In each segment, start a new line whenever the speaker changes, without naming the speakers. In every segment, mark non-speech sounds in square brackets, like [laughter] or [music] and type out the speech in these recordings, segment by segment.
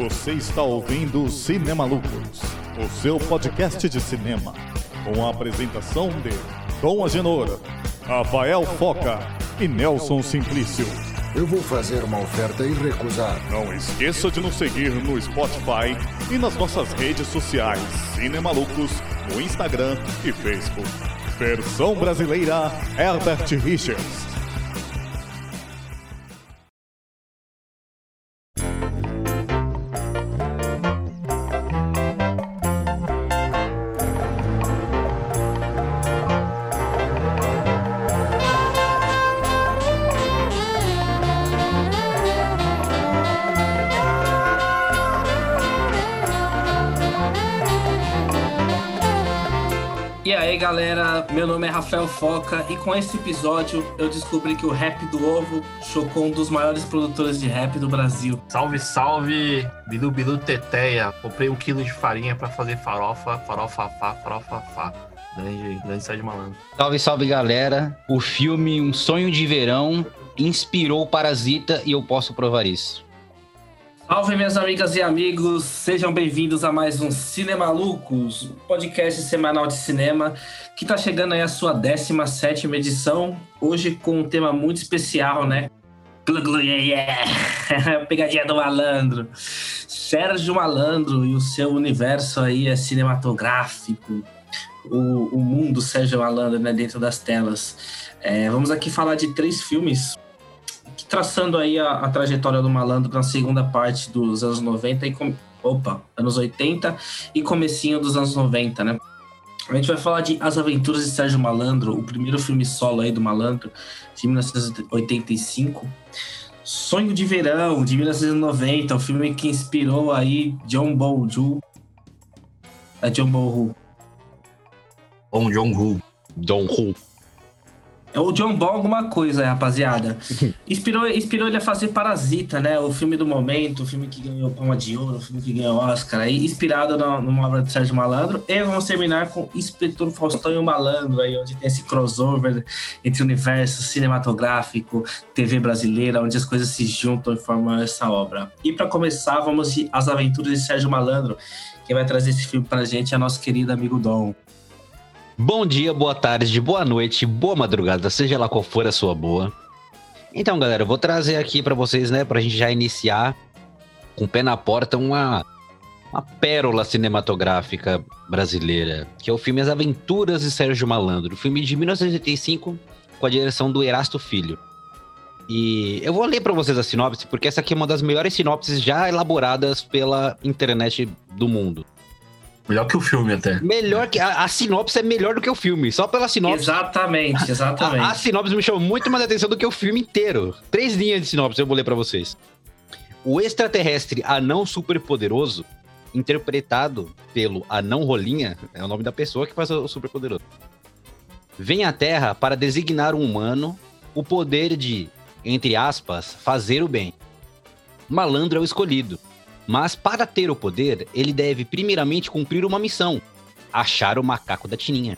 Você está ouvindo Cinema Lucros, o seu podcast de cinema, com a apresentação de Dom Agenor, Rafael Foca e Nelson Simplício.
Eu vou fazer uma oferta e recusar.
Não esqueça de nos seguir no Spotify e nas nossas redes sociais Cinema Lucros, no Instagram e Facebook. Versão brasileira Herbert Richards.
Galera, meu nome é Rafael Foca e com esse episódio eu descobri que o Rap do Ovo chocou um dos maiores produtores de rap do Brasil.
Salve, salve, Bilu Bilu Teteia. Comprei um quilo de farinha pra fazer farofa, farofa fá, farofa fá. Grande, grande Sérgio Malandro.
Salve, salve galera. O filme Um Sonho de Verão inspirou o Parasita e eu posso provar isso.
Salve minhas amigas e amigos, sejam bem-vindos a mais um Cinemalucos, um podcast semanal de cinema que tá chegando aí a sua 17 edição, hoje com um tema muito especial, né? Glu, glu, yeah, yeah. [laughs] Pegadinha do malandro. Sérgio Malandro e o seu universo aí é cinematográfico, o, o mundo Sérgio Malandro, né, dentro das telas. É, vamos aqui falar de três filmes traçando aí a, a, trajetória do malandro na segunda parte dos anos 90 e com, opa, anos 80 e comecinho dos anos 90, né? A gente vai falar de As Aventuras de Sérgio Malandro, o primeiro filme solo aí do Malandro, de 1985. Sonho de Verão, de 1990, o filme que inspirou aí John Bong-joon. É John Bong-joon.
Bom John Woo.
John Woo.
É o John Ball alguma coisa, rapaziada. Inspirou, inspirou ele a fazer Parasita, né? O filme do momento, o filme que ganhou Palma de Ouro, o filme que ganhou Oscar. Aí, inspirado no, numa obra de Sérgio Malandro. E vamos terminar com Inspetor Faustão e o Malandro, aí, onde tem esse crossover entre o universo cinematográfico, TV brasileira, onde as coisas se juntam e formam essa obra. E para começar, vamos de As Aventuras de Sérgio Malandro. Quem vai trazer esse filme pra gente é nosso querido amigo Dom.
Bom dia, boa tarde, boa noite, boa madrugada, seja lá qual for a sua boa. Então, galera, eu vou trazer aqui para vocês, né, pra gente já iniciar com o pé na porta uma, uma pérola cinematográfica brasileira, que é o filme As Aventuras de Sérgio Malandro, filme de 1985 com a direção do Erasto Filho. E eu vou ler para vocês a sinopse, porque essa aqui é uma das melhores sinopses já elaboradas pela internet do mundo.
Melhor que o filme, até.
Melhor que. A, a, sinopse é melhor do que o filme. Só pela sinopse.
Exatamente, exatamente.
A, a sinopse me chamou muito mais atenção do que o filme inteiro. Três linhas de sinopse eu vou ler pra vocês. O extraterrestre anão superpoderoso, interpretado pelo anão Rolinha, é o nome da pessoa que faz o superpoderoso, vem à Terra para designar um humano o poder de, entre aspas, fazer o bem. Malandro é o escolhido mas para ter o poder, ele deve primeiramente cumprir uma missão: achar o macaco da Tininha.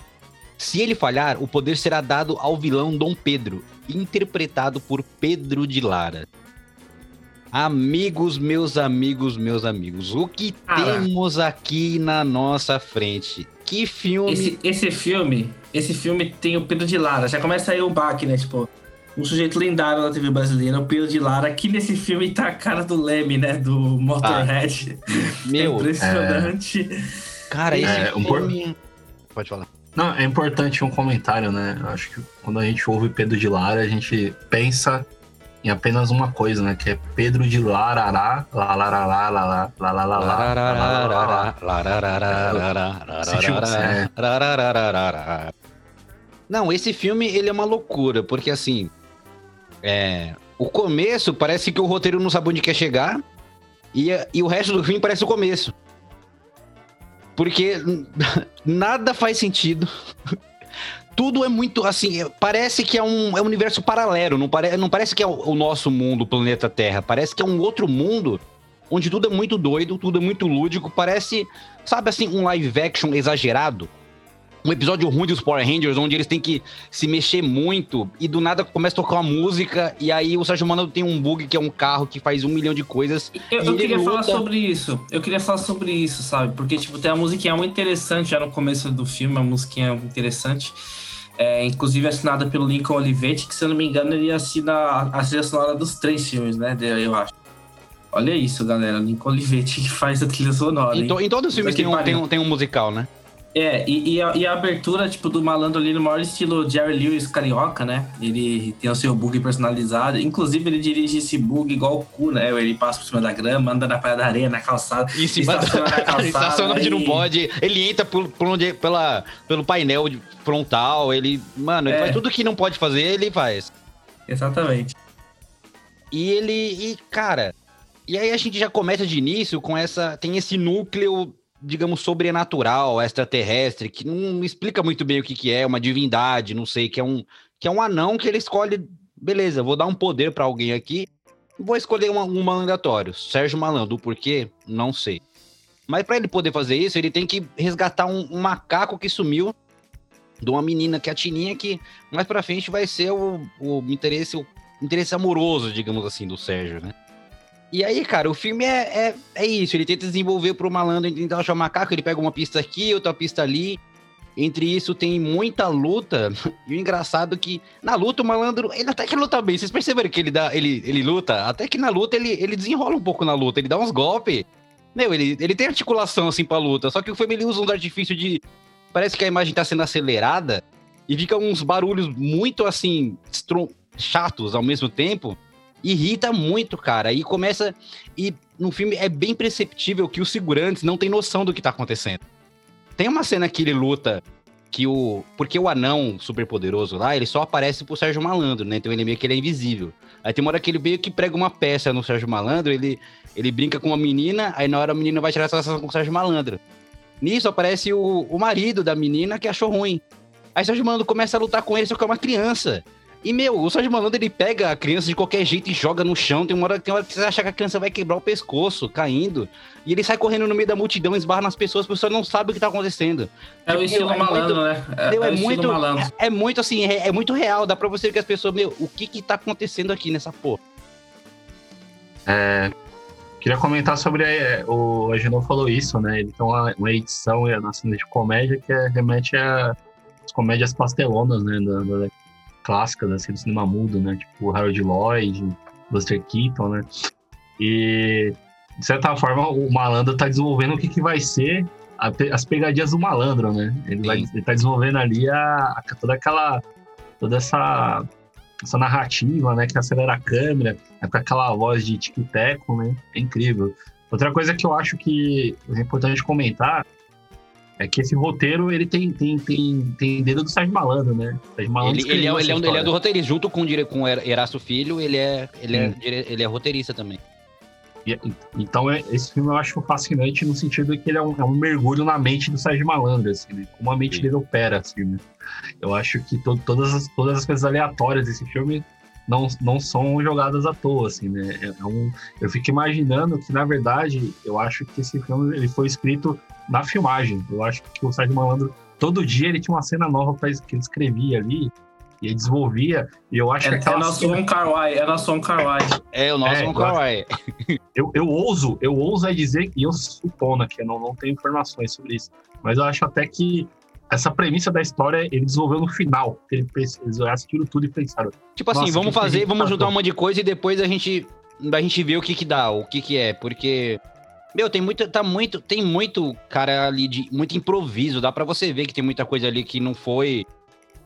Se ele falhar, o poder será dado ao vilão Dom Pedro, interpretado por Pedro de Lara. Amigos, meus amigos, meus amigos, o que temos aqui na nossa frente? Que filme.
Esse, esse, filme, esse filme tem o Pedro de Lara. Já começa aí o baque, né? Tipo, um sujeito lendário da TV brasileira, o Pedro de Lara. Aqui nesse filme tá a cara do Leme, né? Do Motorhead.
Ah, meu, [laughs]
é impressionante.
É... Cara, esse é, filme... Um... Pode falar.
Não, é importante um comentário, né? Acho que quando a gente ouve Pedro de Lara, a gente pensa em apenas uma coisa, né? Que é Pedro de Larará, Lalarará,
Lalarará, Não, esse filme, ele é uma loucura, porque assim, é, o começo parece que o roteiro não sabe onde quer chegar e, e o resto do filme parece o começo. Porque [laughs] nada faz sentido. [laughs] Tudo é muito assim. Parece que é um, é um universo paralelo. Não, pare, não parece que é o, o nosso mundo, o planeta Terra. Parece que é um outro mundo onde tudo é muito doido, tudo é muito lúdico. Parece, sabe assim, um live action exagerado. Um episódio ruim dos Power Rangers, onde eles têm que se mexer muito e do nada começa a tocar uma música e aí o Sérgio Malandro tem um bug que é um carro que faz um milhão de coisas.
Eu, eu queria falar
luta-
sobre isso. Eu queria falar sobre isso, sabe? Porque, tipo, tem uma musiquinha muito interessante já no começo do filme, uma musiquinha interessante. É, inclusive assinada pelo Lincoln Olivetti, que se eu não me engano, ele assina a trilha sonora dos três filmes, né? Eu acho. Olha isso, galera. Lincoln Olivetti que faz a trilha sonora.
Em, to- em todos os filmes tem
que
um, tem, um, tem um musical, né?
É, e, e a, e a abertura, tipo, do malandro ali no maior estilo Jerry Lewis carioca, né? Ele tem o seu bug personalizado. Inclusive, ele dirige esse bug igual o cu, né? Ele passa por cima da grama, anda na praia da areia, na calçada.
Em cima
estaciona na [laughs] calçada.
estaciona onde não
e-
pode. Ele entra por, por onde, pela, pelo painel frontal. Ele. Mano, ele
É.
faz tudo que não pode fazer, ele faz.
Exatamente.
E ele. E, cara. E aí a gente já começa de início com essa. Tem esse núcleo, digamos, sobrenatural, extraterrestre, que não explica muito bem o que, que é, uma divindade, não sei, que é um. Que é um anão que ele escolhe. Beleza, vou dar um poder pra alguém aqui. Vou escolher uma- um mandatório. Sérgio Malandro, por quê? Não sei. Mas pra ele poder fazer isso, ele tem que resgatar um, um macaco que sumiu de uma menina que é a Tininha, que mais pra frente vai ser o, o interesse, o interesse amoroso, digamos assim, do Sérgio, né? E aí, cara, o filme é, é, é isso. Ele tenta desenvolver pro malandro tentar achar o macaco, ele pega uma pista aqui, outra pista ali. Entre isso tem muita luta. [laughs] E o engraçado é que na luta o malandro, ele até que luta bem. Vocês perceberam que ele dá, ele, ele luta? Até que na luta ele, ele desenrola um pouco na luta, ele dá uns golpes. Meu, ele, ele tem articulação assim pra luta, só que o filme ele usa um artifício de. Parece que a imagem tá sendo acelerada e fica uns barulhos muito assim, chatos ao mesmo tempo. Irrita muito, cara. E começa. E no filme é bem perceptível que os segurantes não têm noção do que tá acontecendo. Tem uma cena que ele luta que o. Porque o anão super poderoso lá, ele só aparece pro Sérgio Malandro, né? Então ele meio que ele é invisível. Aí tem uma hora que ele meio que prega uma peça no Sérgio Malandro, ele, ele brinca com uma menina, aí na hora a menina vai tirar satisfação com o Sérgio Malandro. Nisso aparece o, o marido da menina que achou ruim. Aí o Sérgio Malandro começa a lutar com ele, só que é uma criança. E, meu, o Sérgio Malandro, ele pega a criança de qualquer jeito e joga no chão. Tem uma hora, tem uma hora que você acha que a criança vai quebrar o pescoço, caindo. E ele sai correndo no meio da multidão, esbarra nas pessoas, a pessoa não sabe o que tá acontecendo.
É o estilo
é muito-
malandro, né? É,
Meu,
é
é, muito,
malandro.
é, é muito assim, é, é muito real. Dá pra você ver que as pessoas, meu, o que que tá acontecendo aqui nessa porra?
É, queria comentar sobre. é, o Agenor falou isso, né? Ele tem uma, uma edição é, na cena de comédia que é, remete a as comédias pastelonas, né? Da, da, clássicas, assim, do cinema mudo, né? Tipo Harold Lloyd, Buster Keaton, né? E, de certa forma, o malandro tá desenvolvendo o que, que vai ser a as pegadinhas do malandro, né? Ele, vai, ele tá desenvolvendo ali a, a- toda aquela. toda essa. essa narrativa, né? Que acelera a câmera, é com aquela voz de tic-teco, né? É incrível. Outra coisa que eu acho que é importante comentar é que esse roteiro, ele tem, tem, tem, tem dedo do Sérgio Malandro, né? Sérgio Malandro
Ele, ele, é, ele, é, um- ele é do roteirista, junto com, com o Era- Erasto Filho, ele é, ele, é, dire- ele é roteirista também.
E- Então, é- esse filme eu acho fascinante no sentido que ele é um, é um mergulho na mente do Sérgio Malandro, assim, né? Como a mente
Sim.
dele opera, assim, né? Eu acho que to- todas, as, todas as coisas aleatórias desse filme não, não são jogadas à toa, assim, né? É- é um- eu fico imaginando que, na verdade, eu acho que esse filme ele foi escrito na filmagem. Eu acho que o Sérgio Malandro, todo dia ele tinha uma cena nova pra, que ele escrevia ali, e ele desenvolvia, e eu acho
É,
que
é nosso
cena-
Wong Kar Wai, é nosso Wong Kar Wai.
É, o nosso
É, eu
Kawai. [laughs]
eu, eu ouso, eu ouso é dizer, e eu supondo aqui, eu não, não tenho informações sobre isso, mas eu acho até que essa premissa da história ele desenvolveu no final. que Ele, pens- eles assistiram tudo e pensaram.
Tipo assim, vamos
que
fazer, vamos juntar um monte de coisa e depois a gente, a gente vê o que que dá, o que que é, porque meu, tem muito, tá muito, tem muito cara ali de muito improviso, dá pra você ver que tem muita coisa ali que não foi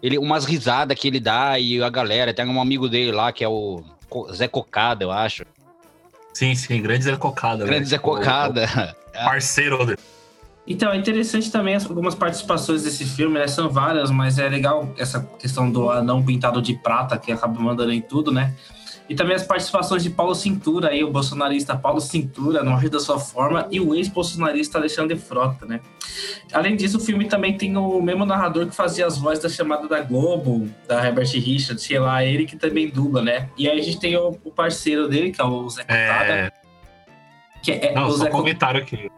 ele umas risadas que ele dá e a galera, tem um amigo dele lá que é o Zé Cocada, eu acho.
Sim, sim, grande Zé Cocada.
Grande
né?
Zé Cocada.
O- [laughs] o Parceiro dele.
Então, é interessante também as- algumas participações desse filme, né? São várias, mas é legal essa questão do anão pintado de prata, que acaba mandando em tudo, né? E também as participações de Paulo Cintura, aí, o bolsonarista Paulo Cintura, no auge da sua forma, e o ex-bolsonarista Alexandre Frota, né? Além disso, o filme também tem o mesmo narrador que fazia as vozes da chamada da Globo, da Herbert Richards, sei lá, ele que também dubla, né? E aí a gente tem o, parceiro dele, que é o Zé Cocada,
É,
que é,
não,
o
só
Zé
comentário aqui.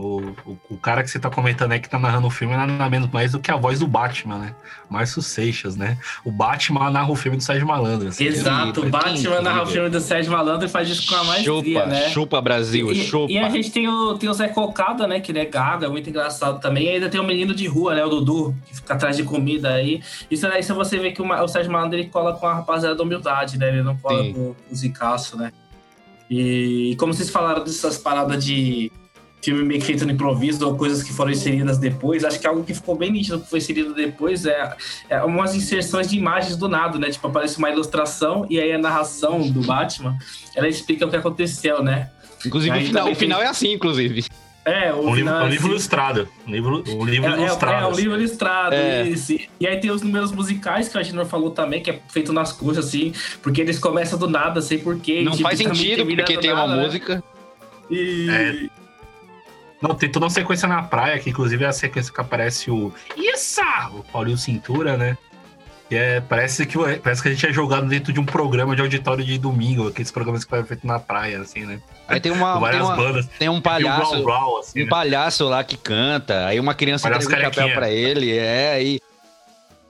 O, o, o, cara que você tá comentando aí que tá narrando o filme é nada menos mais do que a voz do Batman, né? Márcio Seixas, né? O Batman narra o filme do Sérgio Malandro.
Assim. Exato, o Batman narra o filme do Sérgio Malandro e faz isso com a mais
chupa,
né?
Chupa, Brasil,
e,
chupa.
E a gente tem o, tem o Zé Cocada, né? Que ele é gago, é muito engraçado também. E ainda tem o menino de rua, né? O Dudu, que fica atrás de comida aí. Isso aí, se você vê que o, o Sérgio Malandro ele cola com a rapaziada da humildade, né? Ele não cola Sim. com o Zicaço, né? E como vocês falaram dessas paradas de filme meio que feito no improviso ou coisas que foram inseridas depois, acho que algo que ficou bem nítido que foi inserido depois é, é umas inserções de imagens do nada, né? Tipo, aparece uma ilustração e aí a narração do Batman, ela explica o que aconteceu, né?
Inclusive, o final, o final é assim, inclusive.
É, o
um,
livro,
é um livro ilustrado. Um livro, um livro
é,
ilustrado.
É, é um livro ilustrado, é. isso. E aí tem os números musicais que a gente não falou também, que é feito nas coxas, assim, porque eles começam do nada, sei porquê.
Não tipo, faz sentido, porque tem nada, uma né? música.
E...
Não, tem toda uma sequência na praia, que inclusive é a sequência que aparece o. Isso! O Paulinho Cintura, né? E é, parece, que, parece que a gente é jogado dentro de um programa de auditório de domingo, aqueles programas que foram feitos na praia, assim, né?
Aí tem uma.
várias
tem uma,
bandas.
Tem um palhaço.
Um, growl, assim,
um
né?
palhaço lá que canta, aí uma criança entrega um chapéu pra ele, é, aí.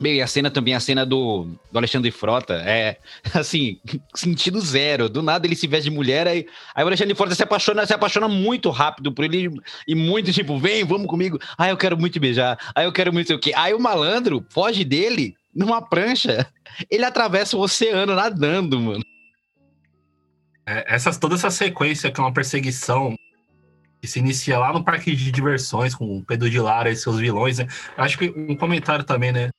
Bem, e a cena também, a cena do, do Alexandre Frota, é [laughs] assim, sentido zero. Do nada ele se veste de mulher, aí, aí o Alexandre Frota se apaixona, se apaixona muito rápido por ele e muito tipo, vem, vamos comigo. Ah, eu quero muito beijar. Ah, eu quero muito o quê. Aí o malandro foge dele numa prancha. [laughs] Ele atravessa o oceano nadando, mano.
É, essas, toda essa sequência que é uma perseguição que se inicia lá no parque de diversões com o Pedro de Lara e seus vilões, né? Acho que um comentário também, né?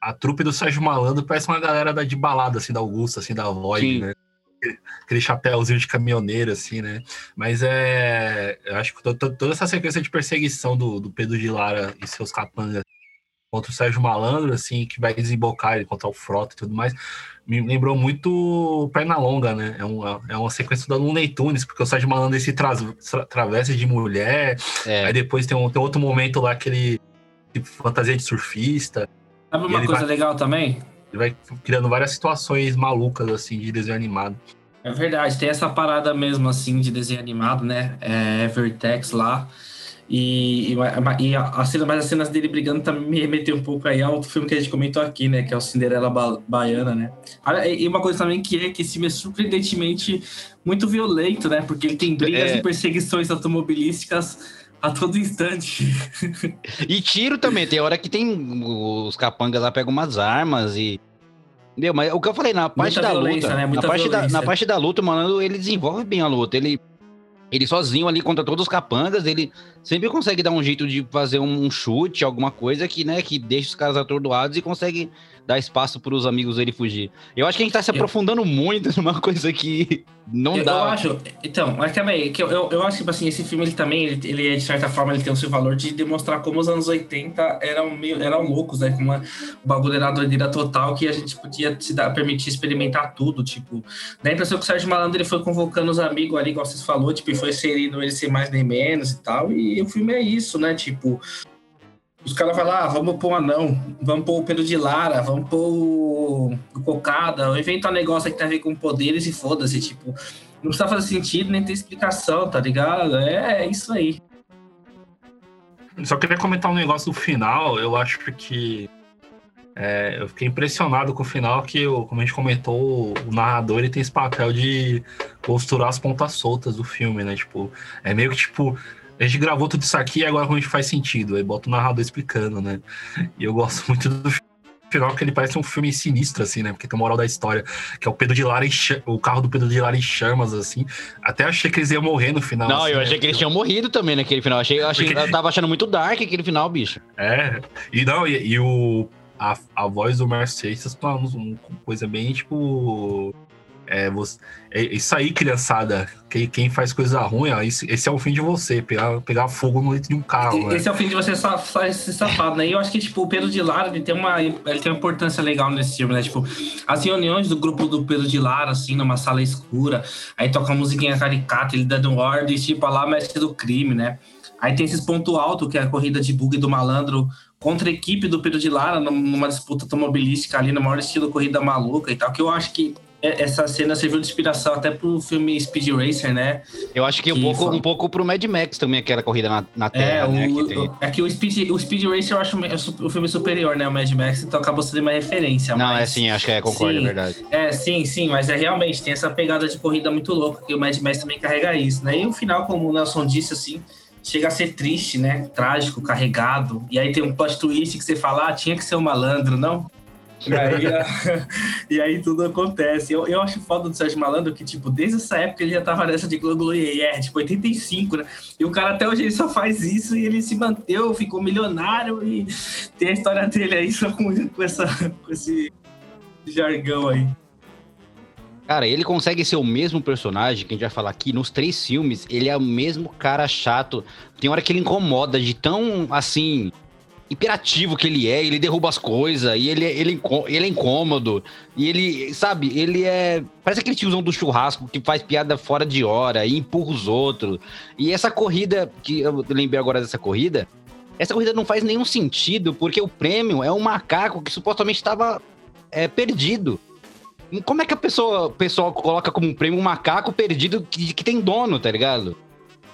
A trupe do Sérgio Malandro parece uma galera da, de balada, assim, da Augusta, assim, da Void, né? Aquele chapéuzinho de caminhoneiro, assim, né? Mas é. Eu acho que toda essa sequência de perseguição do, do Pedro de Lara e seus capangas contra o Sérgio Malandro, assim, que vai desembocar contra o Frota e tudo mais, me lembrou muito Pernalonga, né? É uma, é uma sequência do Looney Tunes, porque o Sérgio Malandro se tra travessa de mulher, é. aí depois tem, um, tem outro momento lá que ele. Tipo, fantasia de surfista.
Sabe uma coisa vai, legal também?
Ele vai criando várias situações malucas, assim, de desenho animado.
É verdade, tem essa parada mesmo, assim, de desenho animado, né? É Vertex lá. E, e, e a, cena, mas as cenas dele brigando também me remeteu um pouco aí ao outro filme que a gente comentou aqui, né? Que é o Cinderela ba Baiana, né? E uma coisa também que é que esse filme é surpreendentemente muito violento, né? Porque ele tem brigas é... e perseguições automobilísticas a todo instante.
e tiro também, tem hora que tem os capangas lá pegam umas armas e. Entendeu? Mas o que eu falei, na parte Muita da luta. Né? Na parte da, na parte da luta, mano, ele desenvolve bem a luta. Ele ele sozinho ali contra todos os capangas, ele sempre consegue dar um jeito de fazer um chute, alguma coisa que, né, que deixa os caras atordoados e consegue dar espaço para os amigos dele fugir. Eu acho que a gente tá se aprofundando eu... muito [laughs] numa coisa que não
eu,
dá.
Eu acho, então, mas também, que eu, eu, eu, acho que, tipo assim, esse filme, ele também, ele, ele, é, de certa forma, ele tem o seu valor de demonstrar como os anos 80 eram meio, eram loucos, né, como uma, o bagulho era doideira total, que a gente podia se dar, permitir experimentar tudo, tipo, dá a impressão que o Sérgio Malandro, ele foi convocando os amigos ali, igual vocês falou, tipo, e foi inserindo ele sem mais nem menos e tal, e o filme é isso, né, tipo, os caras falam, ah, vamos pôr um anão, vamos pôr o Pedro de Lara, vamos pôr o, Cocada, inventa um negócio que tem a ver com poderes e foda-se, tipo, não precisa fazer sentido nem ter explicação, tá ligado? É, é isso aí.
Só queria comentar um negócio do final, eu acho que é, eu fiquei impressionado com o final, que, como a gente comentou, o narrador ele tem esse papel de costurar as pontas soltas do filme, né? Tipo, é meio que tipo, a gente gravou tudo isso aqui e agora a gente faz sentido. Aí bota o narrador explicando, né? E eu gosto [laughs] muito do final, que ele parece um filme sinistro, assim, né? Porque tem a moral da história, que é o Pedro de Lara, o carro do Pedro de Lara em chamas, assim. Até achei que eles iam morrer no final.
Não,
assim,
eu achei né? que eles tinham morrido também naquele final. Achei, achei, Porque... eu tava achando muito dark aquele final, bicho.
É, e não, e, e o. A, a voz do Mercedes tá uma coisa bem, tipo é, você, é isso aí, criançada. Quem, quem faz coisa ruim, ó, esse, esse, é o fim de você, pegar, pegar fogo no dentro de um carro.
Esse
né?
é o fim de você esse safado, né? E eu acho que, tipo, o Pedro de Lara, ele tem uma, ele tem uma importância legal nesse filme, né? Tipo, as reuniões do grupo do Pedro de Lara, assim, numa sala escura, aí toca uma musiquinha caricata, ele dando ordem, tipo, lá mestre do crime, né? Aí tem esses pontos altos, que é a corrida de bug do malandro contra a equipe do Pedro de Lara, numa disputa automobilística ali, no maior estilo corrida maluca e tal, que eu acho que essa cena serviu de inspiração até pro filme Speed Racer, né?
Eu acho que um
Que
pouco,
foi-
um pouco pro Mad Max também, aquela corrida na, na
É,
Terra,
o,
né? Que tem...
o- é que o Speed, o Speed Racer eu acho o filme superior, né? O Mad Max, então acabou sendo uma referência.
Não,
mas-
é sim, acho que é, concordo, é
Sim.
verdade.
É, sim, sim, mas é realmente, tem essa pegada de corrida muito louca, que o Mad Max também carrega isso, né? E o final, como o Nelson disse, assim, chega a ser triste, né? Trágico, carregado. E aí tem um plot twist que você fala, ah, tinha que ser um malandro, não? E aí, a- [laughs] [laughs] e aí tudo acontece. Eu, eu acho foda do Sérgio Malandro que, tipo, desde essa época ele já tava nessa de Globo é, tipo, 85, né? E o cara até hoje ele só faz isso e ele se manteve, ficou milionário e tem a história dele aí só com, com, essa, com esse jargão aí.
Cara, ele consegue ser o mesmo personagem que a gente vai falar aqui nos três filmes. Ele é o mesmo cara chato. Tem hora que ele incomoda de tão, assim, imperativo que ele é. Ele derruba as coisas e ele, ele, incô- ele é incômodo. E ele, sabe, ele é. Parece aquele tiozão do churrasco que faz piada fora de hora e empurra os outros. E essa corrida, que eu lembrei agora dessa corrida. Essa corrida não faz nenhum sentido, porque o prêmio é um macaco que supostamente estava é, perdido. Como é que a pessoa, pessoal coloca como prêmio um macaco perdido que, que tem dono, tá ligado?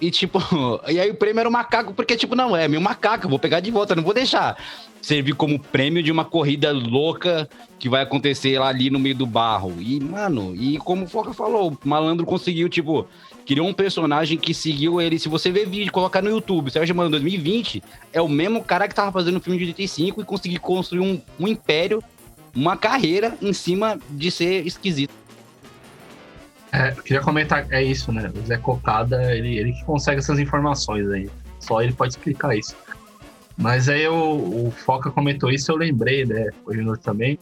E tipo, [laughs] e aí o prêmio era um macaco, porque, tipo, não, é meu macaco, vou pegar de volta, não vou deixar servir como prêmio de uma corrida louca que vai acontecer lá ali no meio do barro. E, mano, e como o Foca falou, o malandro conseguiu, tipo, criou um personagem que seguiu ele. Se você ver vídeo, colocar no YouTube, Sérgio Malandro 2020, é o mesmo cara que tava fazendo o filme de 85 e conseguiu construir um, um império, uma carreira em cima de ser esquisito.
É, eu queria comentar, é isso, né? O Zé Cocada, ele, ele que consegue essas informações aí. Só ele pode explicar isso. Mas aí o, o Foca comentou isso, eu lembrei, né? O Junior também.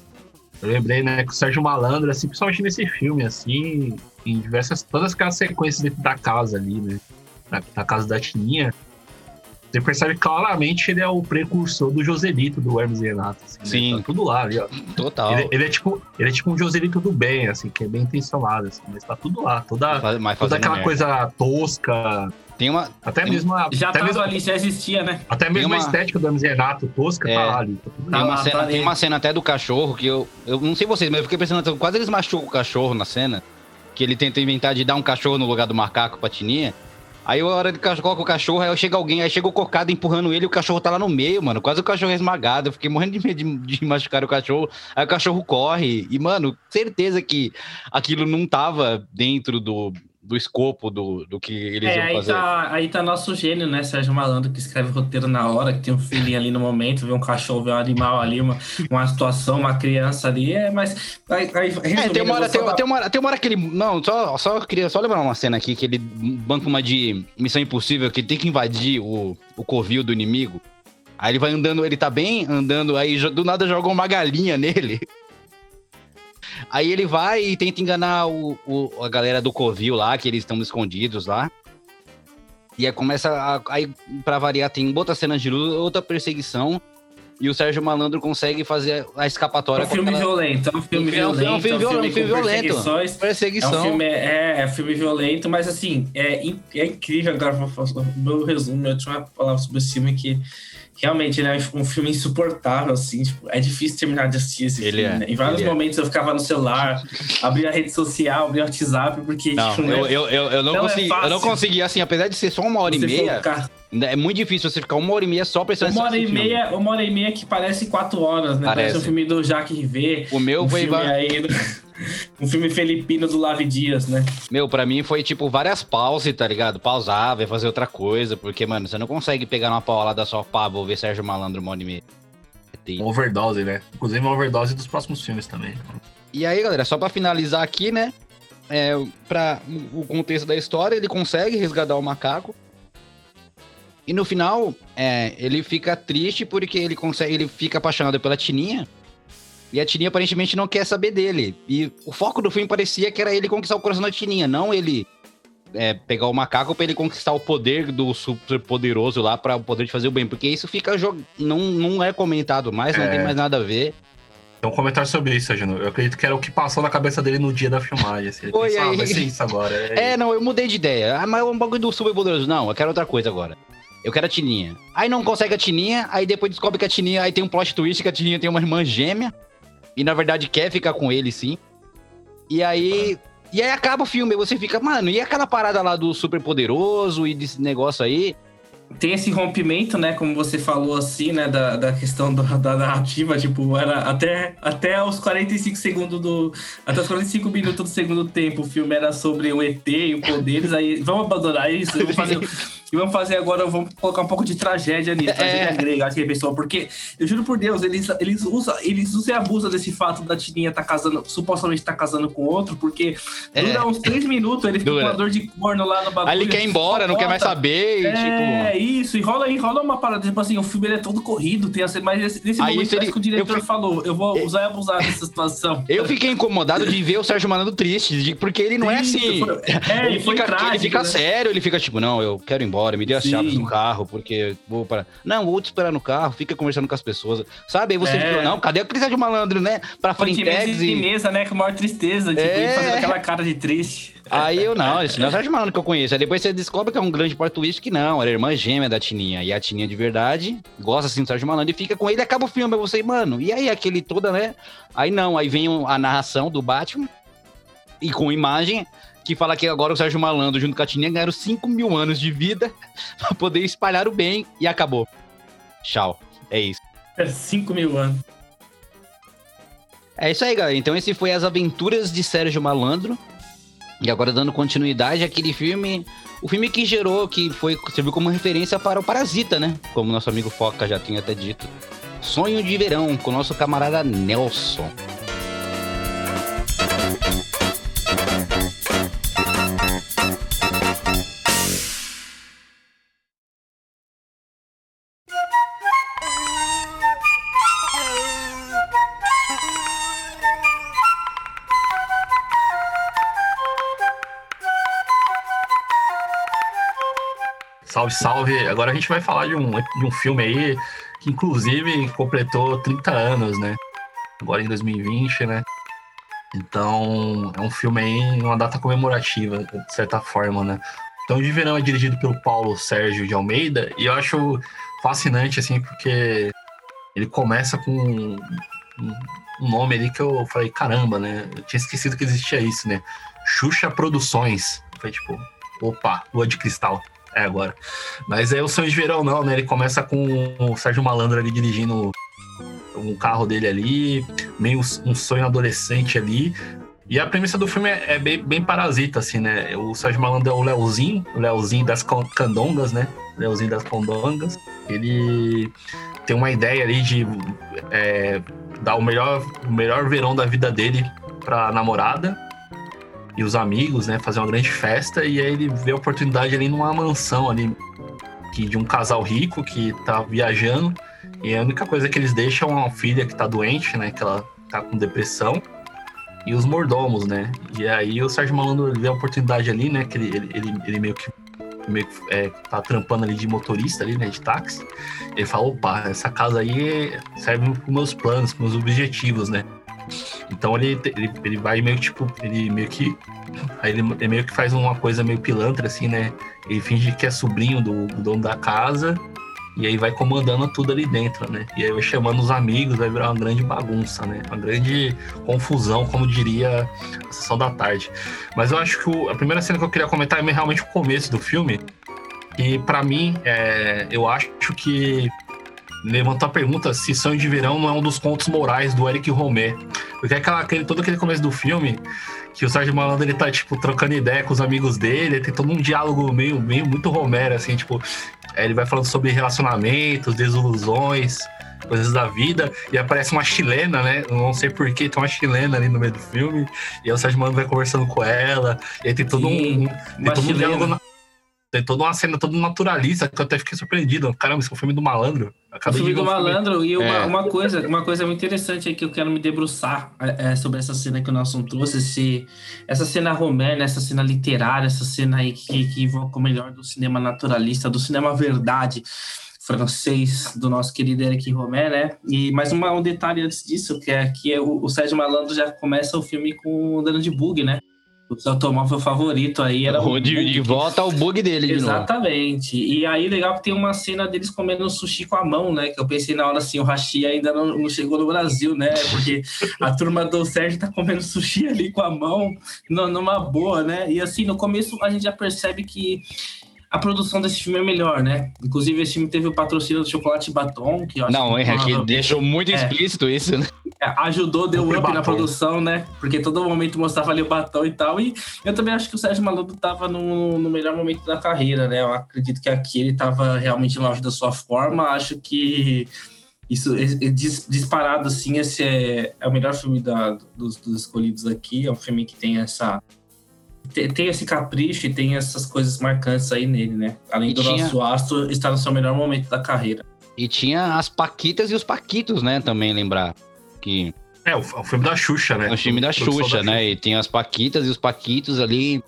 Eu lembrei, né, que o Sérgio Malandro, assim, principalmente nesse filme, assim, em diversas, todas aquelas sequências dentro da casa ali, né? Da, da casa da Tininha. Você percebe claramente ele é o precursor do Joselito, do Hermes e Renato. Assim, né?
Sim.
Tá tudo lá, ali, ó.
Total.
Ele, ele é tipo, ele é tipo um Joselito do bem, assim, que é bem intencionado, assim, mas tá tudo lá. Toda, toda aquela
merda.
coisa tosca,
Tem uma.
até
Tem-
mesmo a,
Já
até
tava
mesmo,
ali, já existia, né?
até mesmo
uma-
a estética do Hermes e Renato tosca
É.
tá lá ali. Tá tudo
Tem
Tá
uma,
lá,
cena,
tá
tem uma cena até do cachorro que eu. Eu não sei vocês, mas eu fiquei pensando, quase eles machucam o cachorro na cena. Que ele tenta inventar de dar um cachorro no lugar do macaco pra Tininha. Aí a hora de coloca o cachorro, aí chega alguém, aí chega o cocado empurrando ele o cachorro tá lá no meio, mano. Quase o cachorro é esmagado. Eu fiquei morrendo de medo de, de machucar o cachorro. Aí o cachorro corre. E, mano, certeza que aquilo não tava dentro do, do escopo do, do que eles
É,
iam
aí
fazer.
tá, aí tá nosso gênio, né? Sérgio Malandro, que escreve roteiro na hora, que tem um filhinho ali no momento, vê um cachorro, vê um animal ali, uma, uma situação, uma criança ali, é, mas. Aí, aí,
É, tem uma, hora, tem, tem uma, hora- tem uma hora que ele. Não, só, só eu queria só lembrar uma cena aqui que ele banca uma de Missão Impossível, que ele tem que invadir o, o covil do inimigo. Aí ele vai andando, ele tá bem andando, aí do nada joga uma galinha nele. Aí ele vai e tenta enganar o, o- a galera do covil lá, que eles estão escondidos lá. E aí começa a. Aí, pra variar, tem outra cena de luta, outra perseguição. E o Sérgio Malandro consegue fazer a
É
escapatória
um filme
aquela
violento, é um filme
É um- é um
violento,
filme violento,
com
filme violento.
perseguições. É
perseguição.
um filme, é, é filme violento, mas assim, é, é incrível agora, meu resumo, eu tinha uma palavra sobre esse filme que realmente ele é um filme insuportável, assim, tipo, é difícil terminar de assistir esse
Ele
filme,
é,
né? Em vários
é.
momentos eu ficava no celular, abria a rede social, abria o WhatsApp, porque
Não,
tipo,
eu,
né,
eu, eu, eu não
Não é
consegui. eu não consegui, assim, apesar de ser só uma hora e meia,
focar-
é muito difícil você ficar uma hora e meia só prestando
Uma hora e
nesse filme.
meia, uma hora e meia que parece quatro horas, né? Parece,
Parece.
um filme do Jacques Rivet.
O meu
um
foi.
filme aí, um filme filipino do Lavi Dias, né?
Meu, pra mim foi tipo várias pausas, tá ligado? Pausar, vai fazer outra coisa, porque, mano, você não consegue pegar numa paulada só, pá, vou ver Sérgio Malandro uma hora e meia. Tem-
uma overdose, né? Inclusive uma overdose dos próximos filmes também.
E aí, galera, só pra finalizar aqui, né? É, pra o contexto da história, ele consegue resgatar o macaco. E no final, é, ele fica triste porque ele consegue, ele fica apaixonado pela Tininha. E a Tininha aparentemente não quer saber dele. E o foco do filme parecia que era ele conquistar o coração da Tininha, não ele é, pegar o macaco pra ele conquistar o poder do super poderoso lá para o poder de fazer o bem. Porque isso fica jog... não, não é comentado mais, não
É.
tem mais nada a ver.
Tem um comentário sobre isso, Agino. Eu acredito que era o que passou na cabeça dele no dia da filmagem. Assim. Ele [laughs]
Foi
pensou, ah,
aí.
vai ser isso agora.
É, [laughs] não, eu mudei de ideia. Ah, mas é um bagulho do super poderoso. Não, eu quero outra coisa agora. Eu quero a Tininha. Aí não consegue a Tininha, aí depois descobre que a Tininha. Aí tem um plot twist que a Tininha tem uma irmã gêmea. E na verdade quer ficar com ele, sim. E aí. E aí acaba o filme, você fica, mano, e aquela parada lá do super poderoso e desse negócio aí?
tem esse rompimento, né? Como você falou assim, né? Da, da questão do, da narrativa, tipo, era até, até os 45 segundos do. Até os 45 minutos do segundo tempo, o filme era sobre o ET e os poderes. Aí vamos abandonar isso, vamos fazer. E vamos fazer agora, vamos colocar um pouco de tragédia nisso, tragédia é. grega, acho que é pessoal, porque eu juro por Deus, eles, eles usam, eles usam e abusam desse fato da Tininha tá casando, supostamente tá casando com outro, porque é. dura uns três minutos, ele fica dura. com uma dor de corno lá no bagulho.
Aí ele quer ir embora, não quer mais saber,
é, tipo... É, isso, e rola, rola uma parada, tipo assim, o filme ele é todo corrido, tem assim, mas nesse, nesse momento ele, que o diretor eu, falou, eu vou usar e abusar dessa situação.
Eu fiquei incomodado de ver o Sérgio Manando triste, porque ele não é assim. Foi, é, ele, fica, trágico, ele fica né? sério, ele fica tipo, não, eu quero ir embora, me dê as chaves no carro, porque vou para. Não, vou te esperar no carro, fica conversando com as pessoas. Sabe? Aí você é. fica, não, cadê a crise de malandro, né? Pra frente
e... mesa, né? Com maior tristeza, tipo, é. fazendo aquela cara de triste.
Aí eu, não, [laughs] esse não é o Sérgio Malandro que eu conheço. Aí depois você descobre que é um grande plot twist que não, era irmã gêmea da Tininha. E a Tininha de verdade gosta assim do Sérgio Malandro e fica com ele, acaba o filme. Aí você, mano, e aí aquele toda, né? Aí não, aí vem a narração do Batman e com imagem que fala que agora o Sérgio Malandro junto com a Tininha ganharam 5 mil anos de vida [laughs] pra poder espalhar o bem e acabou. Tchau. É isso.
É 5 mil anos.
É isso aí, galera. Então esse foi As Aventuras de Sérgio Malandro. E agora dando continuidade àquele filme, o filme que gerou, que foi serviu como referência para o Parasita, né? Como nosso amigo Foca já tinha até dito. Sonho de Verão, com o nosso camarada Nelson.
Salve, salve. Agora a gente vai falar de um, de um filme aí que, inclusive, completou 30 anos, né? Agora em 2020, né? Então, é um filme aí, uma data comemorativa, de certa forma, né? Então, de Verão é dirigido pelo Paulo Sérgio de Almeida e eu acho fascinante, assim, porque ele começa com um, nome ali que eu falei, caramba, né? Eu tinha esquecido que existia isso, né? Xuxa Produções. Foi tipo, opa, Lua de Cristal. É agora. Mas é o sonho de verão, não, né? Ele começa com o Sérgio Malandro ali dirigindo um carro dele ali, meio um sonho adolescente ali. E a premissa do filme é, é bem, bem, parasita, assim, né? O Sérgio Malandro é o Leozinho, o Leozinho das Candongas, né? Leozinho das Condongas. Ele tem uma ideia ali de é, dar o melhor, o melhor verão da vida dele pra namorada e os amigos, né, fazer uma grande festa e aí ele vê a oportunidade ali numa mansão ali que de um casal rico que tá viajando e a única coisa que eles deixam é uma filha que tá doente, né, que ela tá com depressão e os mordomos, né? E aí o Sérgio Malandro vê a oportunidade ali, né, que ele, ele, ele, ele meio que meio que é, tá trampando ali de motorista ali, né, de táxi. Ele fala, opa, essa casa aí serve para meus planos, para meus objetivos, né? Então ele, ele, ele vai meio tipo, ele meio que. Aí ele, ele, meio que faz uma coisa meio pilantra, assim, né? Ele finge que é sobrinho do, do, dono da casa. E aí vai comandando tudo ali dentro, né? E aí vai chamando os amigos, vai virar uma grande bagunça, né? Uma grande confusão, como diria a sessão da tarde. Mas eu acho que o, a primeira cena que eu queria comentar é realmente o começo do filme. E para mim, é, eu acho que levantou a pergunta se Sonho de Verão não é um dos contos morais do Eric Romé. Porque é aquela, aquele, todo aquele começo do filme, que o Sérgio Malandro ele tá, tipo, trocando ideia com os amigos dele, tem todo um diálogo meio, meio muito Romero, assim, tipo, é, ele vai falando sobre relacionamentos, desilusões, coisas da vida, e aparece uma chilena, né? não sei porquê, tem uma chilena ali no meio do filme, e aí o Sérgio Malandro vai conversando com ela, e aí tem todo Sim, um. Tem todo um diálogo. Tem toda uma cena toda naturalista que eu até fiquei surpreendido. Caramba, esse é o filme do malandro.
Acabei o filme do malandro. E uma, é. uma, coisa, uma coisa muito interessante aí que eu quero me debruçar é, é sobre essa cena que o Nelson trouxe. Se, essa cena romana, né, essa cena literária, essa cena aí que, que invoca o melhor do cinema naturalista, do cinema verdade francês do nosso querido Eric Romé, né? E mais uma, um detalhe antes disso, que é que o, o Sérgio Malandro já começa o filme com o dano de bug, né? O seu automóvel favorito aí era o
de, de volta ao bug dele de.
Exatamente. E aí, legal que tem uma cena deles comendo sushi com a mão, né? Que eu pensei na hora assim, o hashi ainda não, não chegou no Brasil, né? Porque a turma do Sérgio tá comendo sushi ali com a mão, numa boa, né? E assim, no começo a gente já percebe que a produção desse filme é melhor, né? Inclusive, esse filme teve o patrocínio do Chocolate Batom, que eu acho
Não,
que
é que deixou muito
É.
explícito isso, né?
ajudou, deu up na
batom.
produção, né? Porque todo momento mostrava ali o batom e tal. E eu também acho que o Sérgio Malandro tava no, no melhor momento da carreira, né? Eu acredito que aqui ele tava realmente no auge da sua forma. Acho que isso é- é dis- disparado, assim, esse é, é o melhor filme da- dos, dos escolhidos aqui. É um filme que tem essa. Tem, esse capricho e tem essas coisas marcantes aí nele, né? Além
E
do
tinha-
nosso astro estar no seu melhor momento da carreira.
E tinha as Paquitas e os Paquitos, né? Também lembrar. Que
É, o, o filme da Xuxa, né?
é o filme da
Produção
Xuxa, né? E tem as Paquitas e os Paquitos ali.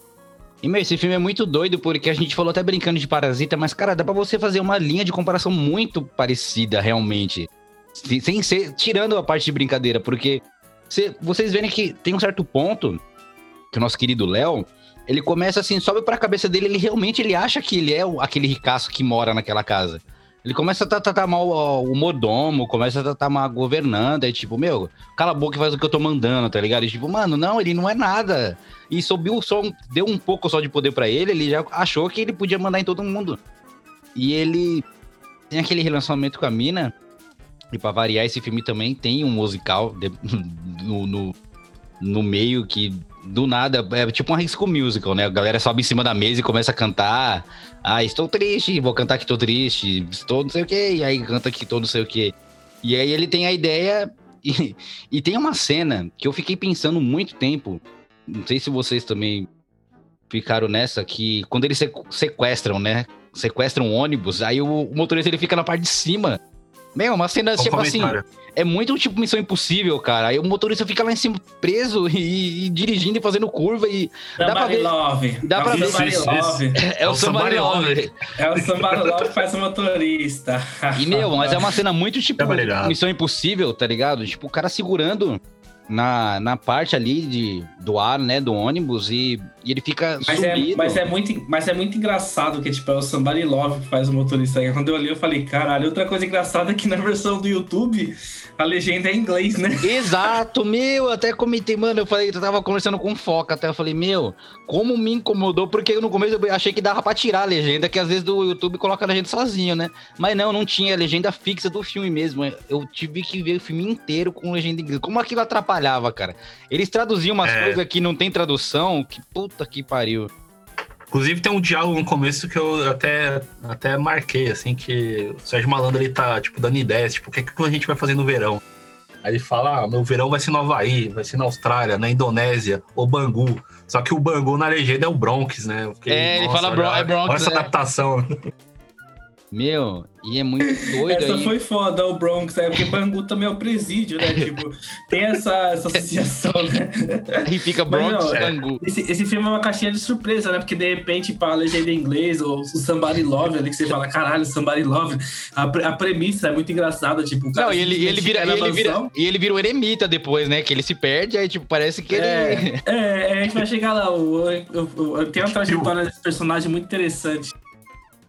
E, meu, esse filme é muito doido, porque a gente falou até brincando de Parasita, mas, cara, dá pra você fazer uma linha de comparação muito parecida, realmente. Se- Sem ser, tirando a parte de brincadeira, porque cê- vocês verem que tem um certo ponto que o nosso querido Léo, ele começa assim, sobe pra cabeça dele, ele realmente ele acha que ele é o- aquele ricaço que mora naquela casa. Ele começa a tra- tratar mal ó, o mordomo, começa a tratar mal a governanta, e tipo, meu, cala a boca e faz o que eu tô mandando, tá ligado? E tipo, mano, não, ele não é nada. E subiu só, deu um pouco só de poder pra ele, ele já achou que ele podia mandar em todo mundo. E ele tem aquele relacionamento com a mina, e pra variar, esse filme também tem um musical de- [laughs] no, no, no meio que do nada, é tipo um School Musical, né? A galera sobe em cima da mesa e começa a cantar. Ah, estou triste, vou cantar que estou triste, estou não sei o quê, e aí canta que estou não sei o quê. E aí ele tem a ideia, [laughs] e, e tem uma cena que eu fiquei pensando muito tempo, não sei se vocês também ficaram nessa, que quando eles sequ- sequestram, né? Sequestram um ônibus, aí o, o motorista ele fica na parte de cima. Meu, uma cena tipo assim, é muito tipo missão impossível, cara. Aí o motorista fica lá em cima preso [laughs] e, e dirigindo e fazendo curva e Dá pra
Somebody
ver-
Love.
dá
é
pra
o
ver-
Somebody
Isso, isso,
Love.
é, o Somebody Love.
É o Somebody Love que faz o motorista.
E, meu, mas é uma cena muito tipo
Tá ligado.
Missão Impossível, tá ligado? Tipo, o cara segurando na, na parte ali de, do ar, né, do ônibus e, e ele fica
Mas é,
subido.
mas, é muito, mas é muito engraçado que tipo, é o Somebody Love que faz o motorista. Quando eu olhei, eu falei, caralho, outra coisa engraçada é que na versão do YouTube a legenda é em inglês, né? [laughs]
Exato, meu, eu até comentei, mano, eu falei, eu tava conversando com o Foca, até eu falei, meu, como me incomodou, porque no começo eu achei que dava pra tirar a legenda, que às vezes do YouTube coloca a legenda sozinho, né? Mas não, não tinha a legenda fixa do filme mesmo, eu tive que ver o filme inteiro com legenda em inglês. Como aquilo atrapalhava, cara? Eles traduziam umas
É.
coisas que não tem tradução, que puta que pariu.
Inclusive tem um diálogo no começo que eu até, até marquei, assim, que o Sérgio Malandro ele tá, tipo, dando ideias, tipo, o que, é que a gente vai fazer no verão? Aí ele fala, ah, meu verão vai ser no Havaí, vai ser na Austrália, na Indonésia, o Bangu. Só que o Bangu na legenda é o Bronx, né? Fiquei,
É, ele fala
olha-
Bron- é Bronx,
Olha essa
é.
adaptação. [laughs]
Meu, e é muito doido
Essa
aí.
foi foda, o Bronx, é porque Bangu também é o presídio, né? Tipo, tem essa, essa associação, né?
Aí fica
Mas
Bronx,
não, é.
Bangu.
Esse, esse filme é uma caixinha de surpresa, né? Porque de repente, para a legenda em inglês, ou o Somebody Love, ali que você fala, caralho, Somebody Love. A, a premissa é muito engraçada, tipo, o cara
Não, e ele, ele vira, e ele vira, e ele vira o eremita depois, né? Que ele se perde, aí, tipo, parece que ele.
É, é, a gente vai chegar lá. O, o, o- tem uma trajetória desse personagem muito interessante.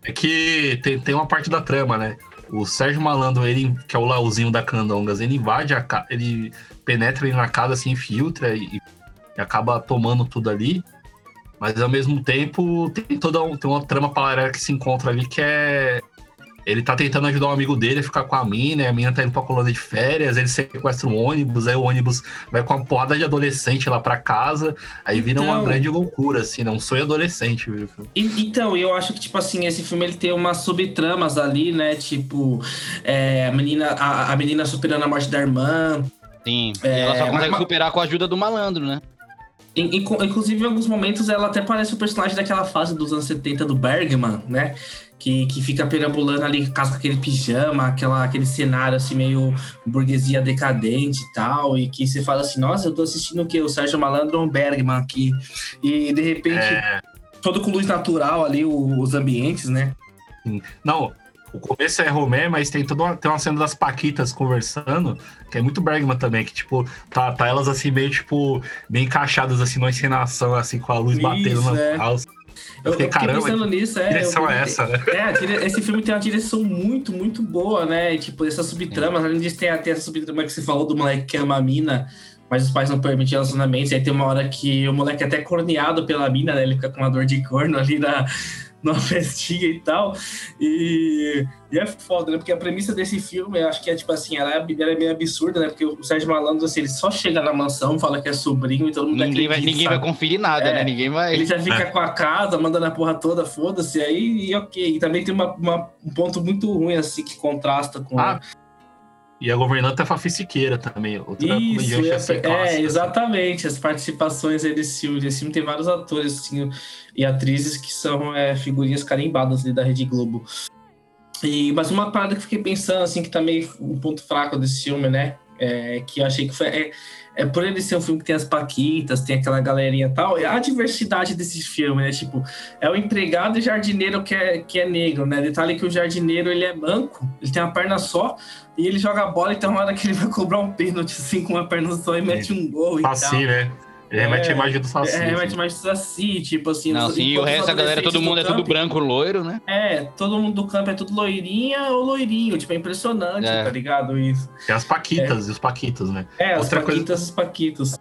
É que tem, tem uma parte da trama, né? O Sérgio Malandro, ele, que é o Lauzinho da Candongas, ele invade a casa, ele penetra na casa, se infiltra e, e acaba tomando tudo ali. Mas ao mesmo tempo tem toda um- tem uma trama paralela que se encontra ali que é. Ele tá tentando ajudar um amigo dele a ficar com a mina, e a mina tá indo pra colônia de férias, ele sequestra um ônibus, aí o ônibus vai com uma porrada de adolescente lá pra casa, aí vira uma
Então-
grande loucura, assim, né? Um sonho adolescente, viu?
E- então, eu acho que, tipo assim, esse filme ele tem umas subtramas ali, né? Tipo, é, a, menina, a, a menina superando a morte da irmã.
Sim.
É,
ela só
mas-
consegue
mas-
superar com a ajuda do malandro, né?
In- inclu- Inclusive, em alguns momentos, ela até parece o personagem daquela fase dos anos 70 do Bergman, né? Que, que fica perambulando ali com aquele pijama, aquela, aquele cenário assim, meio burguesia decadente e tal. E que você fala assim, nossa, eu tô assistindo o quê? O Sérgio Malandro ou Bergman aqui. E de repente,
É,
todo com luz natural ali, o- os ambientes, né?
Não, o começo é Romé, mas tem toda uma, tem uma cena das Paquitas conversando, que é muito Bergman também, que, tipo, tá, tá elas assim, meio, tipo, bem encaixadas assim numa encenação, assim, com a luz
Isso,
batendo na
é.
calça.
Eu, eu fiquei
caramba,
pensando nisso, é.
Direção
eu-
é essa, né?
É, esse filme tem uma direção muito, muito boa, né? E, tipo, essas subtramas, além disso, tem até essa subtrama que você falou do moleque que ama a mina, mas os pais não permitem relacionamentos. E aí tem uma hora que o moleque é até corneado pela mina, né? Ele fica com uma dor de corno ali na, [laughs] numa festinha e tal. E, e é foda, né? Porque a premissa desse filme, eu acho que é tipo assim, ela é, ela é meio absurda, né? Porque o Sérgio Malandro, assim, ele só chega na mansão, fala que é sobrinho e todo mundo
Ninguém vai,
acredita,
ninguém vai
sabe?
conferir nada,
É.
né? Ninguém vai.
Ele já fica com a casa, mandando a porra toda, foda-se, aí e ok. E também tem uma, uma- um ponto muito ruim, assim, que contrasta com.
Ah, E a governanta é Fafi Siqueira também, outra
Isso, é,
assim,
é,
clássica, assim.
exatamente. As participações aí desse filme. Tem vários atores assim, e atrizes que são é, figurinhas carimbadas ali da Rede Globo. E, mas uma parada que eu fiquei pensando, assim, que também um ponto fraco desse filme, né? É, que eu achei que foi. É, é por ele ser um filme que tem as paquitas, tem aquela galerinha e tal, é a diversidade desse filme, né? Tipo, é o empregado e jardineiro que é, que é negro, né? Detalhe que o jardineiro ele é manco, ele tem uma perna só e ele joga a bola, então na hora que ele vai cobrar um pênalti assim com uma perna só e mete um gol e
Saci,
tal.
né? Ele remete
É,
a imagem do Saci.
É, remete
assim.
mais assim, tipo assim.
Não, sim, e o resto, a galera, todo mundo é
do
tudo branco loiro, né?
É, todo mundo do campo é tudo loirinha ou loirinho, tipo, é impressionante,
É.
tá ligado? Isso.
Tem as Paquitas e os Paquitos, né?
É, as
Outra coisa-
paquitas e os paquitos.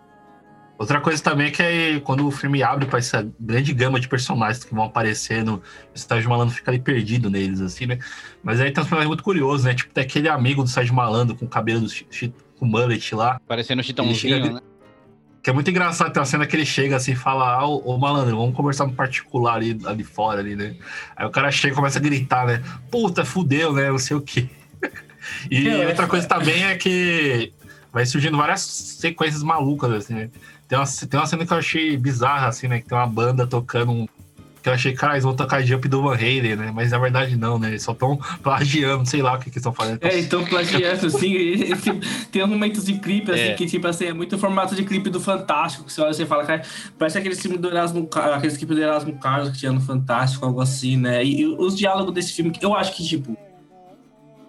Outra coisa também é que aí, quando o filme abre para essa grande gama de personagens que vão aparecendo, o Sérgio Malandro fica ali perdido neles, assim, né? Mas aí tem uns personagens muito curiosos, né? Tipo, tem aquele amigo do Sérgio Malandro com o cabelo do com mullet lá,
Parecendo
chega
chitãozinho, né?
Que é muito engraçado. Tem uma cena que ele chega assim e fala: Ah, ô, ô, malandro, vamos conversar no particular ali, ali fora, ali, né? Aí o cara chega e começa a gritar, né? Puta, fudeu, né? Não sei o quê. [laughs] E
É,
outra
é.
coisa também é que vai surgindo várias sequências malucas, assim, né? Tem uma, tem uma cena que eu achei bizarra, assim, né? Que tem uma banda tocando um. Que eu achei, cara, eles vão tocar Jump do Van Halen, né? Mas na verdade não, né? Eles só estão plagiando, sei lá o que, que estão fazendo.
É, então plagiando, assim, esse- tem momentos de clipe, assim,
É.
que, tipo assim, é muito formato de clipe do Fantástico, que você olha e você fala, cara, parece aquele filme do Erasmo, aqueles clipes do Erasmo Carlos que tinha no Fantástico, algo assim, né? E, e os diálogos desse filme, eu acho que, tipo,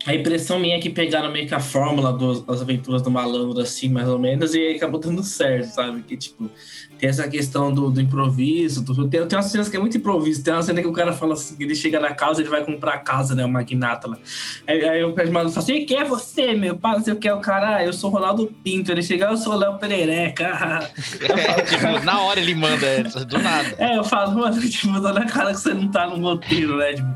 a impressão minha é que pegaram meio que a fórmula dos- das aventuras do malandro, assim, mais ou menos, e aí acabou dando certo, sabe? Que, tipo, tem essa questão do, do improviso, do- tem, tem umas cenas que é muito improviso, tem uma cena que o cara fala assim, ele chega na casa, ele vai comprar a casa, né, o magnata lá. Aí, aí o Pedro Malandro fala assim, quem é você, meu? Pá, não sei o que é o cara, ah, eu sou Ronaldo Pinto, ele chega, eu sou Léo Perereca. [laughs]
É, tipo, na hora ele manda essa, do nada.
É, eu falo, mano, tipo, dá na cara que você não tá no roteiro, né? Tipo,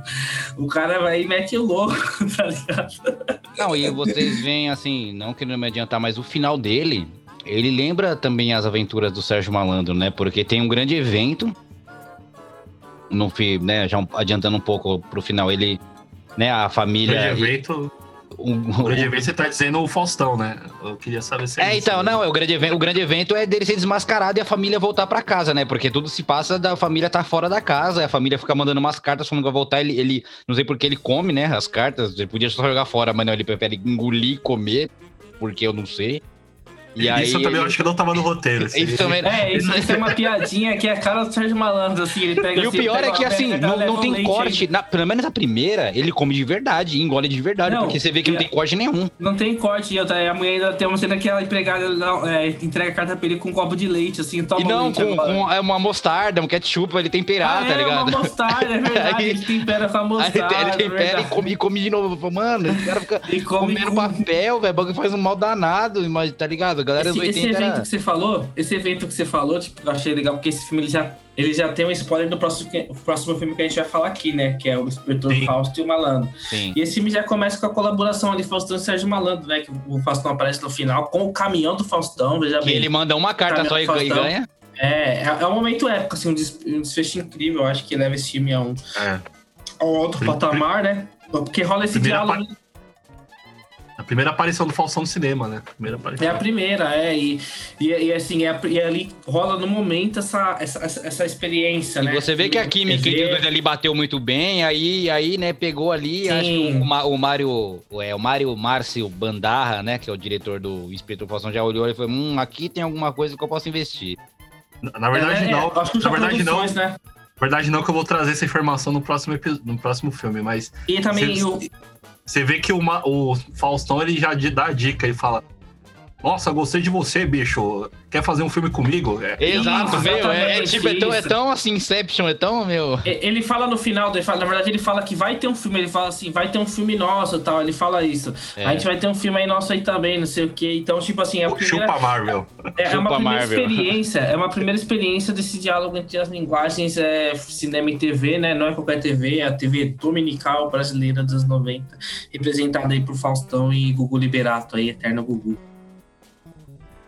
o cara vai e mete louco, [laughs] tá ligado? [laughs]
Não, e vocês veem assim, não querendo me adiantar, mas o final dele, ele lembra também as aventuras do Sérgio Malandro, né? Porque tem um grande evento. No né, já adiantando um pouco pro final, ele, né, a
O
família.
grande evento, o grande evento você tá dizendo o Faustão, né? Eu queria saber se
É,
isso,
então,
né?
não, é o grande, evento, o grande evento é dele ser desmascarado e a família voltar pra casa, né? Porque tudo se passa da família tá fora da casa, a família fica mandando umas cartas falando que vai voltar, ele, ele não sei porque ele come, né, as cartas, ele podia só jogar fora, mas não, ele prefere engolir e comer, porque eu não sei. E aí,
isso eu também
ele-
acho que não tava no roteiro. [laughs] assim.
isso também...
É, isso, isso é uma piadinha que é a cara do Sérgio Malandro, assim, ele pega
E o
assim,
pior é que, assim,
pega,
não, não tem corte. Na, pelo menos a primeira, ele come de verdade, engole de verdade,
Não,
porque você vê que não
é-
tem corte nenhum.
Não tem corte, e a mulher ainda tem uma cena que a empregada é, entrega a carta pra ele com um copo de leite, assim, toma
E não,
leite
com, com é uma mostarda, um ketchup pra ele temperar,
Ah,
tá
é,
ligado?
uma mostarda, é verdade, [laughs]
Aí-
ele tempera com a
Aí
mostarda,
ele
é
tempera e
verdade.
come, e come de novo. Mano, esse cara fica
E come
comendo
com-
papel, velho. O bagulho faz um mal danado, mas tá ligado? Galera
Esse,
dos
esse
80
evento
era...
que você falou, esse evento que você falou, tipo, eu achei legal, porque esse filme ele já, ele já tem um spoiler do próximo, que- o próximo filme que a gente vai falar aqui, né? Que é o Inspetor
Sim.
Fausto e o Malandro.
Sim.
E esse filme já começa com a colaboração ali, Faustão e Sérgio Malandro, né? Que o Faustão aparece no final com o caminhão do Faustão, veja
Que
bem.
ele manda uma carta só e, e ganha.
É, é, é um momento épico, assim, um, des- um desfecho incrível. Eu acho que leva esse filme a um,
É.
a um outro patamar, né? Porque rola esse
Primeira
diálogo.
Primeira aparição do Faustão no cinema, né? Primeira aparição.
É a primeira, é. E, e, e, assim, é, a- e ali rola no momento essa, essa, essa, experiência,
E
né?
você vê que a química entre ali bateu muito bem, aí, aí né, pegou ali,
Sim.
acho que o, o Mário, é, o Mário Márcio Bandarra, né, que é o diretor do Inspetor Faustão, já olhou e falou, hum, aqui tem alguma coisa que eu posso investir.
Na na verdade,
É, é,
não.
acho que
Na verdade, não.
né?
Verdade não que eu vou trazer essa informação no próximo, no próximo filme, mas
E também
Sim.
o,
você vê que uma- o Faustão ele já dá a dica e fala: Nossa, gostei de você, bicho. Quer fazer um filme comigo? É,
Exato, meu. É, é tipo, é tão, é tão assim, Inception, é tão, meu.
E- Ele fala no final, ele fala, na verdade, ele fala que vai ter um filme, ele fala assim, vai ter um filme nosso e tal, ele fala isso.
É.
A gente vai ter um filme aí nosso aí também, não sei o quê. Então, tipo assim, é a primeira,
Chupa Marvel.
é, é uma
Chupa
primeira
Marvel.
experiência, é uma primeira experiência desse diálogo entre as linguagens é, cinema e TV, né? Não é qualquer TV, é a TV dominical brasileira dos 90, representada aí por Faustão e Gugu Liberato aí, Eterno Gugu.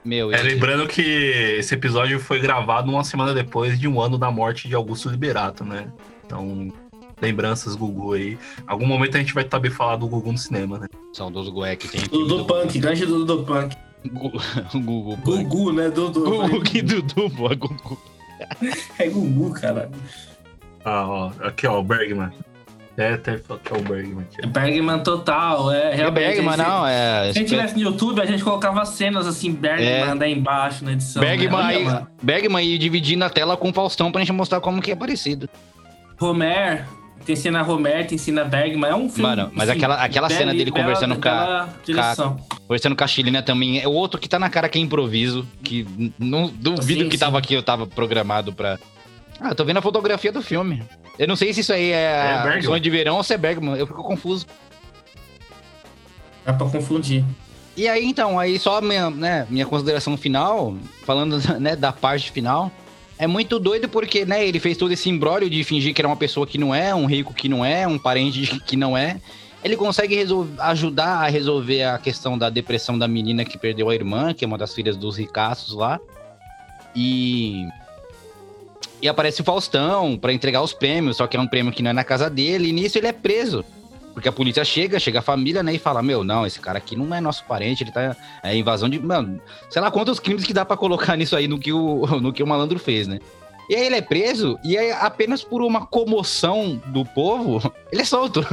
Meu,
É, lembrando que esse episódio foi gravado uma semana depois de um ano da morte de Augusto Liberato, né? Então, lembranças Gugu aí. Algum momento a gente vai saber falar do Gugu no cinema, né?
são dos Gué que tem.
Dudu Punk, grande Dudu Punk. [laughs]
Gugu. Gugu.
Gugu, né? Dudu.
Gugu, que Dudu, pô. Gugu.
É Gugu, cara.
Ah, ó, aqui ó, o Bergman. É, até o Bergman. Aqui.
Bergman total, é
É
realmente.
Bergman,
esse-
não, é.
Se a gente tivesse no YouTube, a gente colocava cenas assim, Bergman
É.
daí embaixo na edição.
Bergman,
né? Olha,
aí. Bergman e dividindo a tela com o Faustão pra gente mostrar como que é parecido.
Homer, tem cena Homer, tem cena Bergman. É um filme.
Mano, mas
assim,
aquela- aquela
bela-
cena dele
bela-
conversando com a-
bela direção.
Conversando com a Chilina também. É o outro que tá na cara que é improviso. Que não duvido
Sim,
que
sim.
tava aqui, eu tava programado pra. Ah, eu tô vendo a fotografia do filme. Eu não sei se isso aí é,
É
sonho de verão ou se é Bergman. Eu fico confuso.
Dá pra confundir.
E aí, então, aí só minha, né, minha consideração final, falando [laughs] né, da parte final, é muito doido porque, né, ele fez todo esse imbróglio de fingir que era uma pessoa que não é, um rico que não é, um parente que não é. Ele consegue ajudar a resolver a questão da depressão da menina que perdeu a irmã, que é uma das filhas dos ricaços lá. E. E aparece o Faustão pra entregar os prêmios, só que é um prêmio que não é na casa dele, e nisso ele é preso. Porque a polícia chega, chega a família, né, e fala: Meu, não, esse cara aqui não é nosso parente, ele tá. É invasão de. Mano, sei lá quantos crimes que dá pra colocar [laughs] nisso aí no que o, no que o malandro fez, né? E aí ele é preso, e aí apenas por uma comoção do povo, [laughs] ele é solto.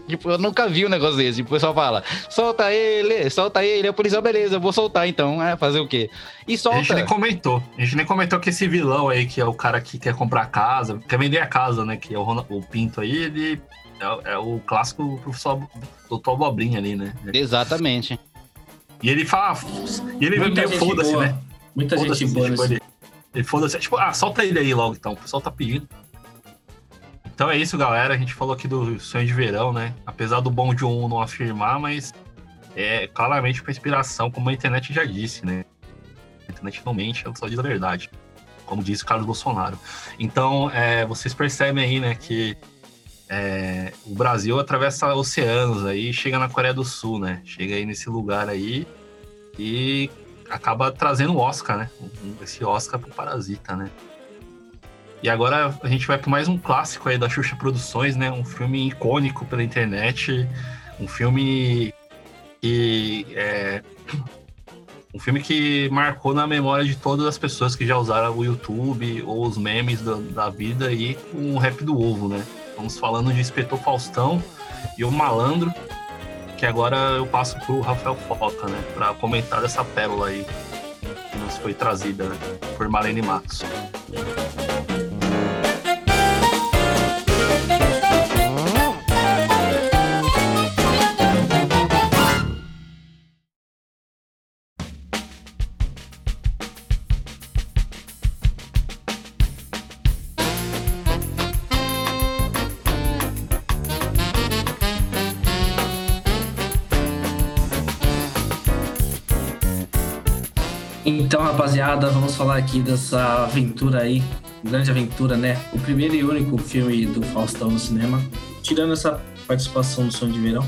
[laughs] tipo, eu nunca vi um negócio desse. Tipo, o pessoal fala: solta ele, solta ele. Aí o policial, beleza, eu vou soltar então. É, fazer o quê? E
A gente nem
solta.
comentou. A gente nem comentou que esse vilão aí, que é o cara que quer comprar casa, quer vender a casa, né? Que é o, Ronald- o Pinto aí, ele é, é o clássico professor Doutor Abobrinha ali, né?
Exatamente.
E ele fala. E ele
Muita
meio foda-se, né?
Muita
Foda-se,
gente boa
tipo, ele, ele foda-se. Tipo, ah, solta ele aí logo então. O pessoal tá pedindo. Então é isso, galera. A gente falou aqui do sonho de verão, né? Apesar do bom de um não afirmar, mas é claramente uma inspiração, como a internet já disse, né? A internet não mente, ela só diz a verdade. Como disse o Carlos Bolsonaro. Então, é, vocês percebem aí, né, que é, o Brasil atravessa oceanos aí, chega na Coreia do Sul, né? Chega aí nesse lugar aí e acaba trazendo o Oscar, né? Esse Oscar pro Parasita, né? E agora a gente vai para mais um clássico aí da Xuxa Produções, né? Um filme icônico pela internet, um filme que é um filme que marcou na memória de todas as pessoas que já usaram o YouTube ou os memes da, da vida com o rap do ovo, né? Estamos falando de Inspetor Faustão e o Malandro, que agora eu passo pro Rafael Foca, né? Para comentar dessa pérola aí que nos foi trazida né, por Marlene Matos.
Então, rapaziada, vamos falar aqui dessa aventura aí, grande aventura, né? O primeiro e único filme do Faustão no cinema, tirando essa participação do Sonho de Verão.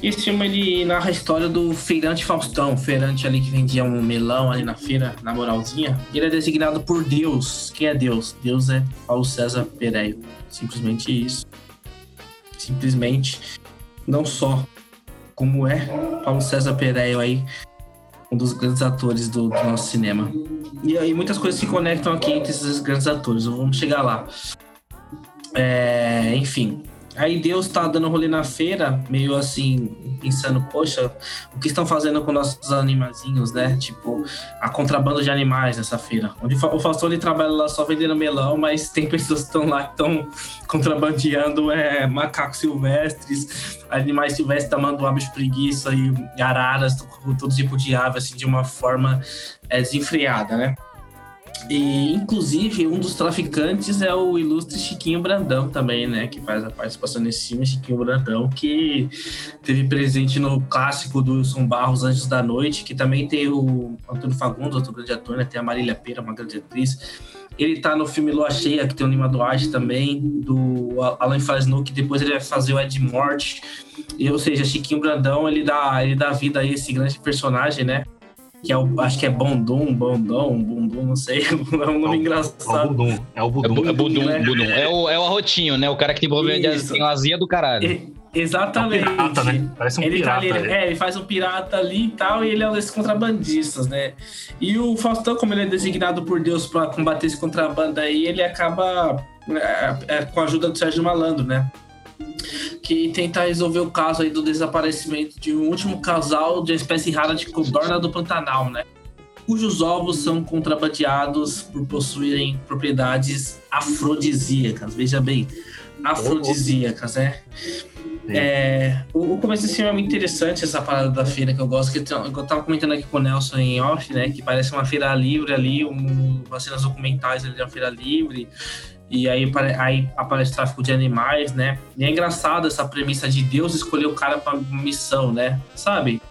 Esse filme ele narra a história do feirante Faustão, feirante ali que vendia um melão ali na feira, na moralzinha. Ele é designado por Deus. Quem é Deus? Deus é Paulo César Pereio. Simplesmente isso. Simplesmente. Não só como é Paulo César Pereio aí, um dos grandes atores do, do nosso cinema. E aí muitas coisas se conectam aqui entre esses grandes atores, vamos chegar lá. É, enfim, Aí Deus tá dando rolê na feira, meio assim, pensando, poxa, o que estão fazendo com nossos animazinhos, né? Tipo, a contrabando de animais nessa feira. Onde o Faustão ele trabalha lá só vendendo melão, mas tem pessoas que estão lá que estão contrabandeando é, macacos silvestres, animais silvestres, tamanduá, preguiça e araras, todo tipo de ave, assim, de uma forma é, desenfreada, né? E, inclusive, um dos traficantes é o ilustre Chiquinho Brandão também, né? Que faz a participação nesse filme, Chiquinho Brandão, que teve presente no clássico do Wilson Barros, Anjos da Noite, que também tem o Antônio Fagundes, outro grande ator, né? Tem a Marília Pera, uma grande atriz. Ele tá no filme Lua Cheia, que tem o Nima Duarte também, do Alan Fresno, que depois ele vai fazer o Ed Morte. E, ou seja, Chiquinho Brandão, ele dá, ele dá vida a esse grande personagem, né? Que é o, acho que é Bondum, Bondom, Bundum, não sei, [laughs] é um nome é o, engraçado.
É o Budum, é o Budum.
É, Budum, né? Budum. É, o, é o arrotinho, né? O cara que tem problema de tem azia do caralho.
E, exatamente. É um pirata, né? Parece um ele pirata. Tá ali, é. é, ele faz um pirata ali e tal, e ele é um desses contrabandistas, né? E o Faustão, como ele é designado por Deus para combater esse contrabando aí, ele acaba é, é, com a ajuda do Sérgio Malandro, né? Que tenta resolver o caso aí do desaparecimento de um último casal de espécie rara de codorna do Pantanal, né? Cujos ovos são contrabandeados por possuírem propriedades afrodisíacas. Veja bem, afrodisíacas, né? É, o, o, começo desse filme é muito interessante, essa parada da feira que eu gosto, que eu tava comentando aqui com o Nelson em off, né? Que parece uma feira livre ali, um, umas cenas documentais ali de uma feira livre. E aí, aí aparece tráfico de animais, né? E é engraçado essa premissa de Deus escolher o cara para missão, né? Sabe?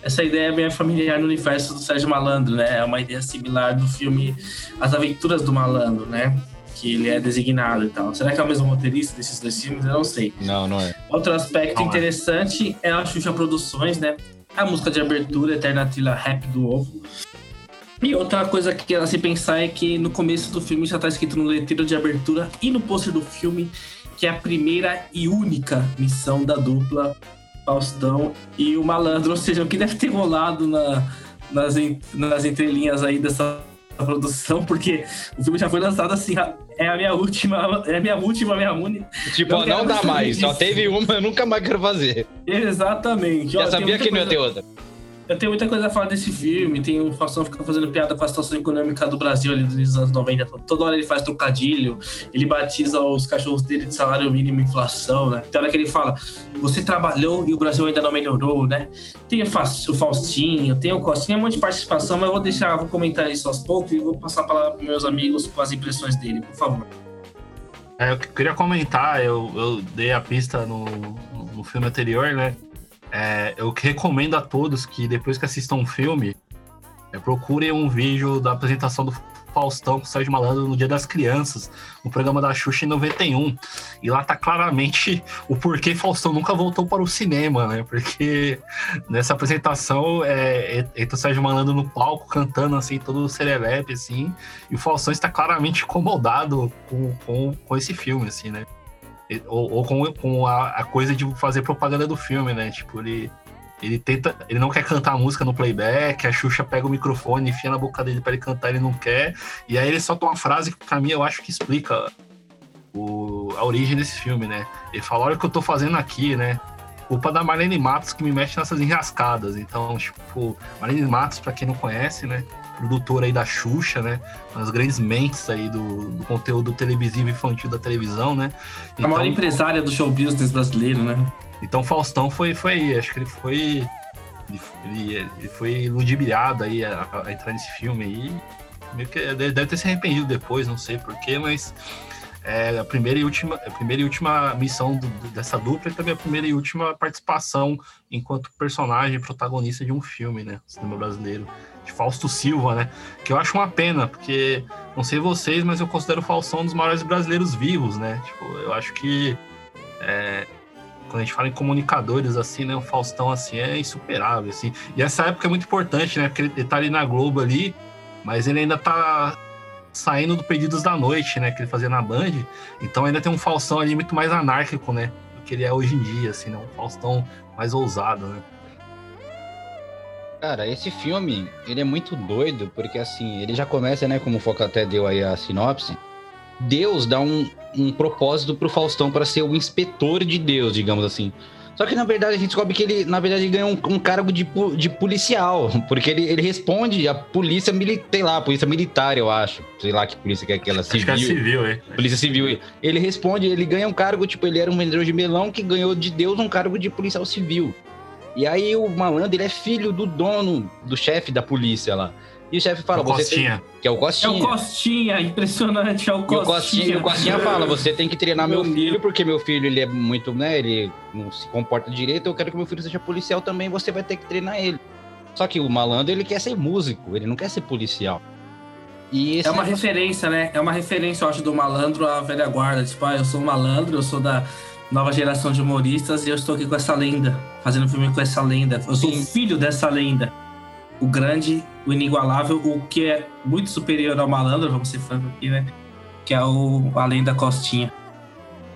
Essa ideia é bem familiar no universo do Sérgio Malandro, né? É uma ideia similar do filme As Aventuras do Malandro, né? Que ele é designado e tal. Será que é o mesmo roteirista desses dois filmes? Eu não sei.
Não, não é.
Outro aspecto não é. interessante é. é a Xuxa Produções, né? A música de abertura, Eterna Trilha Rap do Ovo. E outra coisa que ela se pensar é que no começo do filme já está escrito no letreiro de abertura e no pôster do filme que é a primeira e única missão da dupla Faustão e o Malandro, [laughs] ou seja, o que deve ter rolado na, nas, nas entrelinhas aí dessa produção, porque o filme já foi lançado assim, é a minha última, é a minha última, minha única.
Tipo, não, não dá mais, disso. só teve uma, eu nunca mais quero fazer.
Exatamente.
Já sabia que não ia ter outra.
Eu tenho muita coisa a falar desse filme. Tem o Faustão fica fazendo piada com a situação econômica do Brasil ali dos anos 90. Toda hora ele faz trocadilho. Ele batiza os cachorros dele de salário mínimo e inflação, né? Tem hora que ele fala: Você trabalhou e o Brasil ainda não melhorou, né? Tem o Faustinho, tem o Costinha, um monte de participação, mas eu vou deixar, vou comentar isso aos poucos e vou passar a palavra para meus amigos com as impressões dele, por favor.
É, eu queria comentar, eu, eu dei a pista no, no filme anterior, né? É, eu recomendo a todos que depois que assistam um filme, é, procurem um vídeo da apresentação do Faustão com o Sérgio Malandro no Dia das Crianças, no programa da Xuxa em 91. E lá tá claramente o porquê Faustão nunca voltou para o cinema, né? Porque nessa apresentação é, entra o Sérgio Malandro no palco cantando assim, todo serelepe, assim, e o Faustão está claramente incomodado com, com, com esse filme, assim, né? Ou, ou com, com a, a, coisa de fazer propaganda do filme, né? Tipo, ele, ele tenta. Ele não quer cantar a música no playback, a Xuxa pega o microfone, enfia na boca dele para ele cantar, ele não quer. E aí ele solta uma frase que, pra mim, eu acho que explica o, a origem desse filme, né? Ele fala: olha o que eu tô fazendo aqui, né? Culpa da Marlene Matos que me mexe nessas enrascadas. Então, tipo, Marlene Matos, para quem não conhece, né? Produtora aí da Xuxa, né? Uma das grandes mentes aí do, do conteúdo televisivo infantil da televisão, né?
Então, a maior então, empresária do show business brasileiro, né?
Então Faustão foi, foi aí, acho que ele foi. Ele, ele foi ludibriado aí a, a, entrar nesse filme aí. Meio que deve ter se arrependido depois, não sei porquê, mas é a primeira e última, a primeira e última missão do, dessa dupla e também a primeira e última participação enquanto personagem protagonista de um filme, né? Cinema brasileiro de Fausto Silva, né? Que eu acho uma pena, porque não sei vocês, mas eu considero o Faustão um dos maiores brasileiros vivos, né? Tipo, eu acho que é, quando a gente fala em comunicadores, assim, né? O Faustão, assim, é insuperável, assim. E essa época é muito importante, né? Porque ele tá ali na Globo ali, mas ele ainda tá saindo do Pedidos da Noite, né? Que ele fazia na Band. Então ainda tem um Faustão ali muito mais anárquico, né? Do que ele é hoje em dia, assim, né? Um Faustão mais ousado, né?
Cara, esse filme, ele é muito doido, porque assim, ele já começa, né, como o Foca até deu aí a sinopse, Deus dá um, um propósito pro Faustão para ser o inspetor de Deus, digamos assim. Só que na verdade a gente descobre que ele, na verdade, ganhou um, um cargo de, de policial, [laughs] porque ele, ele responde à polícia militar, sei lá, polícia militar, eu acho. Sei lá que polícia que é aquela
Acho que
civil.
é civil, é.
Polícia Civil. Ele responde, ele ganha um cargo, tipo, ele era um vendedor de melão que ganhou de Deus um cargo de policial civil. E aí o malandro, ele é filho do dono, do chefe da polícia lá. E o chefe fala,
O
você tem,
Costinha.
que é o
É
Costinha.
o Costinha, impressionante, é o
E o
Costinha.
Costinha, o Costinha fala, você tem que treinar meu
Meu
filho, porque meu filho, ele é muito, né, ele não se comporta direito, eu quero que meu filho seja policial também, você vai ter que treinar ele. Só que o malandro, ele quer ser músico, ele não quer ser policial. E esse
É uma
negócio-
referência, né? É uma referência, eu acho, do malandro à velha guarda. Tipo, ah, eu sou um malandro, eu sou da nova geração de humoristas e eu estou aqui com essa lenda, fazendo filme com essa lenda. Eu sou
Sim.
filho dessa lenda. O grande, o inigualável, o que é muito superior ao malandro, vamos ser francos aqui, né? Que é o, a lenda Costinha.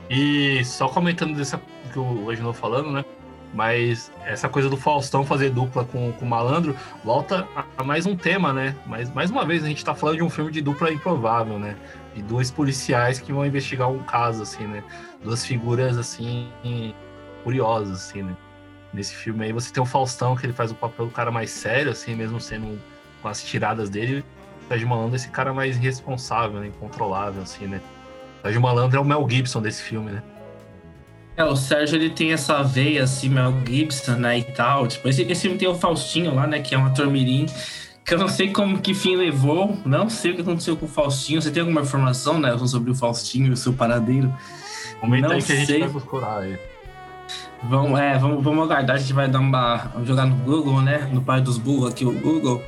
E só comentando dessa que o Reginaldo falando, né? Mas essa coisa do Faustão fazer dupla com, com o malandro volta a, a mais um tema, né? Mas mais uma vez a gente tá falando de um filme de dupla improvável, né? De dois policiais que vão investigar um caso, assim, né? Duas figuras, assim, curiosas, assim, né? Nesse filme aí você tem o Faustão, que ele faz o papel do cara mais sério, assim, mesmo sendo com as tiradas dele. O Sérgio Malandro é esse cara mais irresponsável, né? Incontrolável, assim, né? O Sérgio Malandro é o Mel Gibson desse filme, né?
É, o Sérgio, ele tem essa veia, assim, Mel Gibson, né, e tal. Tipo, esse, esse filme tem o Faustinho lá, né, que é um ator mirim, que eu não sei como que fim levou, não sei o que aconteceu com o Faustinho. Você tem alguma informação, né, sobre o Faustinho e o seu paradeiro?
Comenta
Não
aí que a gente
sei.
vai procurar aí.
Vamos, é, vamos, vamos aguardar, a gente vai dar uma, jogar no Google, né, no pai dos burros aqui, o Google.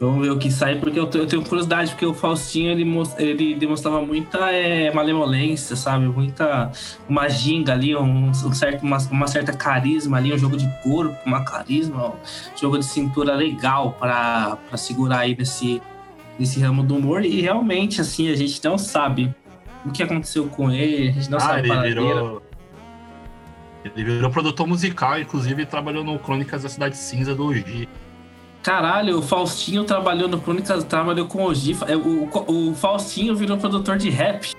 Vamos ver o que sai, porque eu, eu tenho curiosidade, porque o Faustinho, ele, ele demonstrava muita é, malemolência, sabe? Muita, uma ginga ali, um, um certo, uma, uma certa carisma ali, um jogo de corpo, uma carisma, um jogo de cintura legal para segurar aí nesse, nesse ramo do humor. E realmente, assim, a gente não sabe o que aconteceu com ele, a gente não
ah,
sabe
ele virou. Ele virou produtor musical, inclusive trabalhou no Crônicas da Cidade Cinza do Ogi.
Caralho, o Faustinho trabalhou no Crônicas, trabalhou com o Gifa. é, O, o, o Faustinho virou produtor de rap.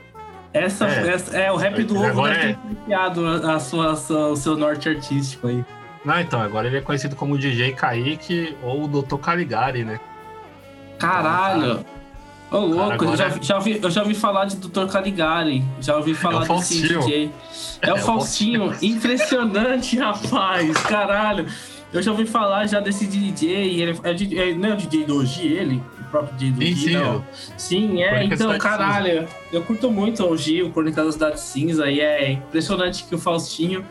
Essa
É.
é, essa, é o rap do ovo
Agora
deve
é.
ter influenciado a, sua, a sua- o seu norte artístico aí.
Não, então, agora ele é conhecido como DJ Kaique ou o Dr. Caligari, né?
Caralho! Ô, louco, eu, já, já ouvi, eu já ouvi falar de Dr. Caligari. Já ouvi falar desse
Faustinho.
DJ. É,
É
o Faustinho. Impressionante, [laughs] rapaz. Caralho. Eu já ouvi falar já desse DJ. Ele é, é- não é o DJ do Ogi, ele? O próprio DJ do
Sim,
Ogi,
sim,
não. Sim, é, então, caralho, eu curto muito o Gil, o Crônicas da Cidade Cinza, e é impressionante que o Faustinho,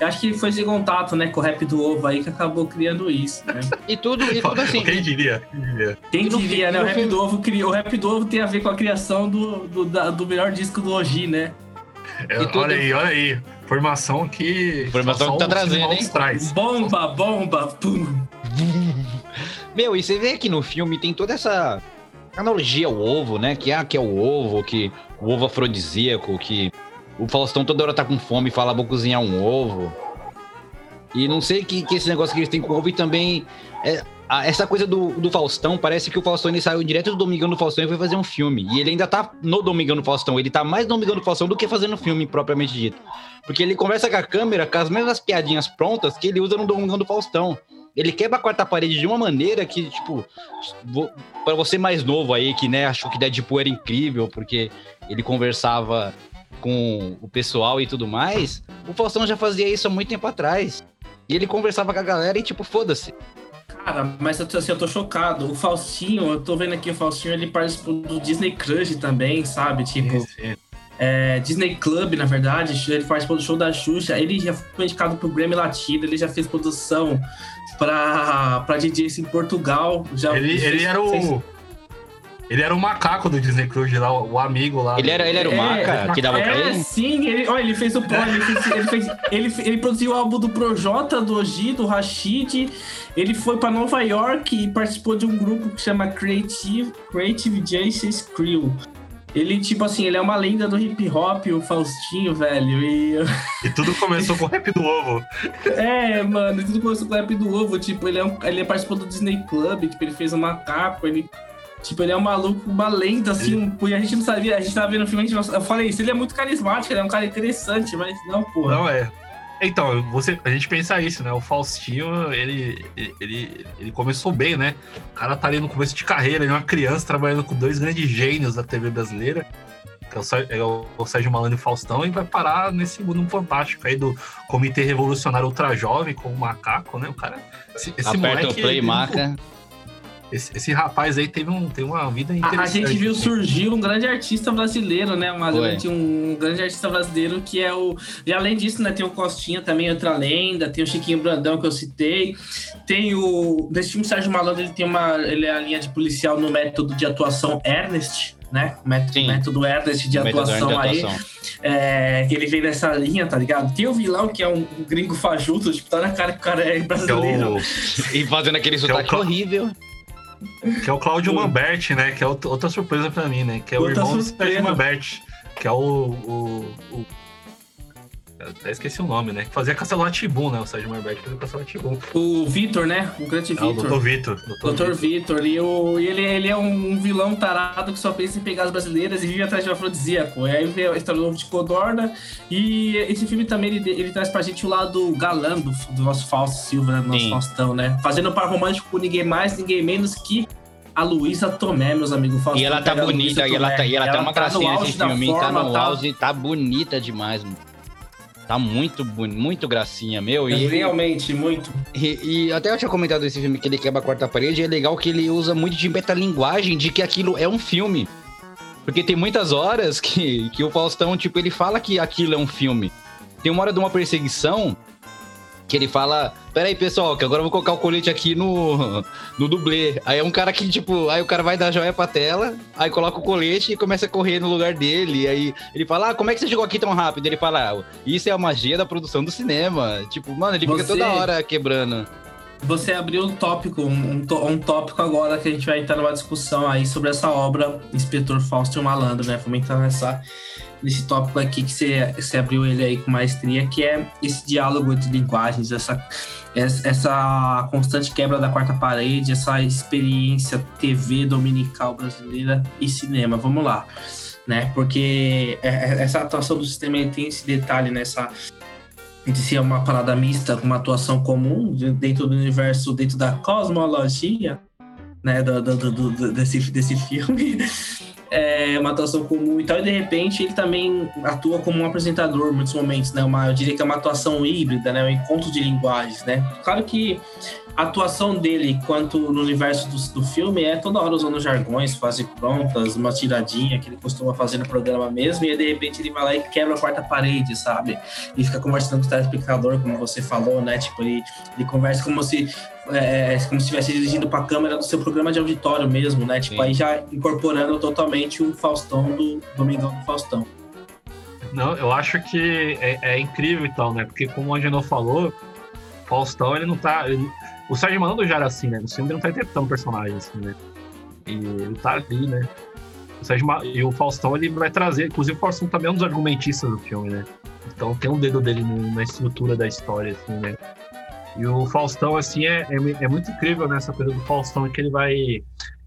eu acho que foi esse contato, né, com o rap do ovo aí, que acabou criando isso, né?
E tudo, e tudo assim.
Quem diria? Quem diria?
Quem diria, né, o rap do ovo criou, o rap do ovo tem a ver com a criação do, do, da- do melhor disco do Ogi, né?
É, Olha aí, olha aí. Formação que.
Informação
só
que tá
o
trazendo, hein?
traz.
Bomba, bomba, pum.
Meu, e você vê que no filme tem toda essa analogia ao ovo, né? Que, ah, que é o ovo, que o ovo afrodisíaco, que o Faustão toda hora tá com fome e fala, vou cozinhar um ovo. E não sei que, que esse negócio que eles têm com ovo e também. é, a- essa coisa do, do Faustão, parece que o Faustão ele saiu direto do Domingão do Faustão e foi fazer um filme. E ele ainda tá no Domingão do Faustão. Ele tá mais no Domingão do Faustão do que fazendo filme propriamente dito. Porque ele conversa com a câmera com as mesmas piadinhas prontas que ele usa no Domingão do Faustão. Ele quebra a quarta parede de uma maneira que, tipo, pra você mais novo aí, que né, achou que Deadpool era incrível, porque ele conversava com o pessoal e tudo mais, o Faustão já fazia isso há muito tempo atrás. E ele conversava com a galera e, tipo, foda-se.
Cara, mas eu tô, assim, eu tô chocado. O Faustinho, eu tô vendo aqui o Faustinho, ele participou do Disney Crush também, sabe? Tipo. É, Disney Club, na verdade, ele participou do show da Xuxa, ele já foi indicado pro Grammy Latino, ele já fez produção pra, pra DJs em Portugal. Já
Ele,
fez-
ele era
fez-
o. Ele era o macaco do Disney Cruise lá, o amigo lá.
Ele era, ele era o
É,
Maca que dava pra
É,
ele?
sim, ele, olha, ele fez o Pro, ele, fez, ele, fez- ele, ele produziu o álbum do Projota, do Oji, do Rashid. Ele foi pra Nova York e participou de um grupo que chama Creative, Creative Jaces Crew. Ele, tipo assim, ele é uma lenda do hip hop, o Faustinho, velho. E [laughs]
E tudo começou com o rap do ovo.
é, mano, tudo começou com o rap do ovo. Tipo, ele, é um, ele participou do Disney Club, tipo, ele fez um macaco, ele. Tipo, ele é um maluco, uma lenda, assim, e a gente não sabia, a gente tava vendo o filme, gente, eu falei isso, ele é muito carismático, ele é um cara interessante, mas não, porra.
Não, é. Então, você, a gente pensa isso, né? O Faustinho, ele, ele, ele começou bem, né? O cara tá ali no começo de carreira, ele é uma criança trabalhando com dois grandes gênios da TV brasileira, que é o, é o, Sérgio Malandro e o Faustão, e vai parar nesse mundo fantástico aí do Comitê Revolucionário Ultra Jovem com o Macaco, né? O cara.
Esse, esse Aperta moleque, o play, maca.
Esse, esse, rapaz aí teve, um, teve uma vida interessante.
A, gente viu surgir um grande artista brasileiro, né? Uma grande, um grande artista brasileiro que é o. E além disso, né, tem o Costinha também, outra lenda, tem o Chiquinho Brandão que eu citei. Tem o. Nesse filme, Sérgio Malandro, ele tem uma. Ele é a linha de policial no método de atuação Ernest, né? Método, método Ernest de atuação, de atuação aí. É, ele vem nessa linha, tá ligado? Tem o vilão que é um gringo fajuto, tipo, tá na cara que o cara é brasileiro. [laughs]
e fazendo aquele é sotaque é horrível.
Que é o Claudio Mamberti, né? Que é outra surpresa pra mim, né? Que é o outra irmão surpresa. do Sérgio Mamberti. Que é o, o, o até esqueci o nome, né? Que fazia Castelo Tibum, né? O Sérgio Marbetti fazia Castelo Tibum.
O Vitor, né? O grande Vitor. É, o
Dr. Vitor.
Dr. Vitor. E, o, e ele, ele é um vilão tarado que só pensa em pegar as brasileiras e vive atrás de um afrodisíaco. E aí vem a história novo de Codorna. E esse filme também, ele, ele traz pra gente o lado galã do, do nosso Fausto Silva, né? Do nosso Sim. Faustão, né? Fazendo par romântico com ninguém mais, ninguém menos que a Luísa Tomé, meus amigos.
Faustão, e ela tá bonita, e ela, tá, e ela, ela tá uma tá gracinha nesse filme, forma, tá no tá... auge, tá bonita demais, mano. Tá muito muito gracinha, meu.
E Realmente, muito.
E, e, até eu tinha comentado esse filme que ele quebra a quarta parede. E é legal que ele usa muito de metalinguagem de que aquilo é um filme. Porque tem muitas horas que, que o Faustão, tipo, ele fala que aquilo é um filme. Tem uma hora de uma perseguição que ele fala: Pera aí, pessoal, que agora eu vou colocar o colete aqui no, no dublê. Aí é um cara que, tipo, aí o cara vai dar joia pra tela, aí coloca o colete e começa a correr no lugar dele. Aí ele fala: Ah, como é que você chegou aqui tão rápido? Ele fala: ah, Isso é a magia da produção do cinema. Tipo, mano, ele fica toda hora quebrando.
Você abriu um tópico, um, um tópico agora que a gente vai entrar numa discussão aí sobre essa obra, Inspetor Fausto e o Malandro, né? Vamos entrar nessa nesse tópico aqui que você, você abriu ele aí com maestria, que é esse diálogo entre linguagens, essa, essa constante quebra da quarta parede, essa experiência TV dominical brasileira e cinema. Vamos lá. Né? Porque é, é, essa atuação do sistema tem esse detalhe nessa de ser uma parada mista, uma atuação comum dentro do universo, dentro da cosmologia, né, do, do, do, desse, desse filme, é, uma atuação comum e tal, e de repente ele também atua como um apresentador em muitos momentos, né? Uma, eu diria que é uma atuação híbrida, né? Um encontro de linguagens, né? Claro que a atuação dele, quanto no universo do, do filme, é toda hora usando jargões, quase prontas, uma tiradinha que ele costuma fazer no programa mesmo, e aí, de repente ele vai lá e quebra a quarta parede, sabe? E fica conversando com o telespectador, como você falou, né? Tipo, ele, ele conversa como se é, é, como se estivesse dirigindo para a câmera do seu programa de auditório mesmo, né? Tipo, Sim. aí já incorporando totalmente o Faustão do Domingão do Faustão.
Não, eu acho que é, é incrível e tal, né? Porque como o Angenor falou, Faustão, ele não tá. Ele, o Sérgio Malandro já era assim, né? Filme ele não tá interpretando um personagem, assim, né? E ele tá ali, né? O Sérgio, e o Faustão, ele vai trazer. Inclusive, o Faustão também é um dos argumentistas do filme, né? Então tem um dedo dele na estrutura da história, assim, né? E o Faustão, assim, é, é, é muito incrível nessa coisa do Faustão que ele vai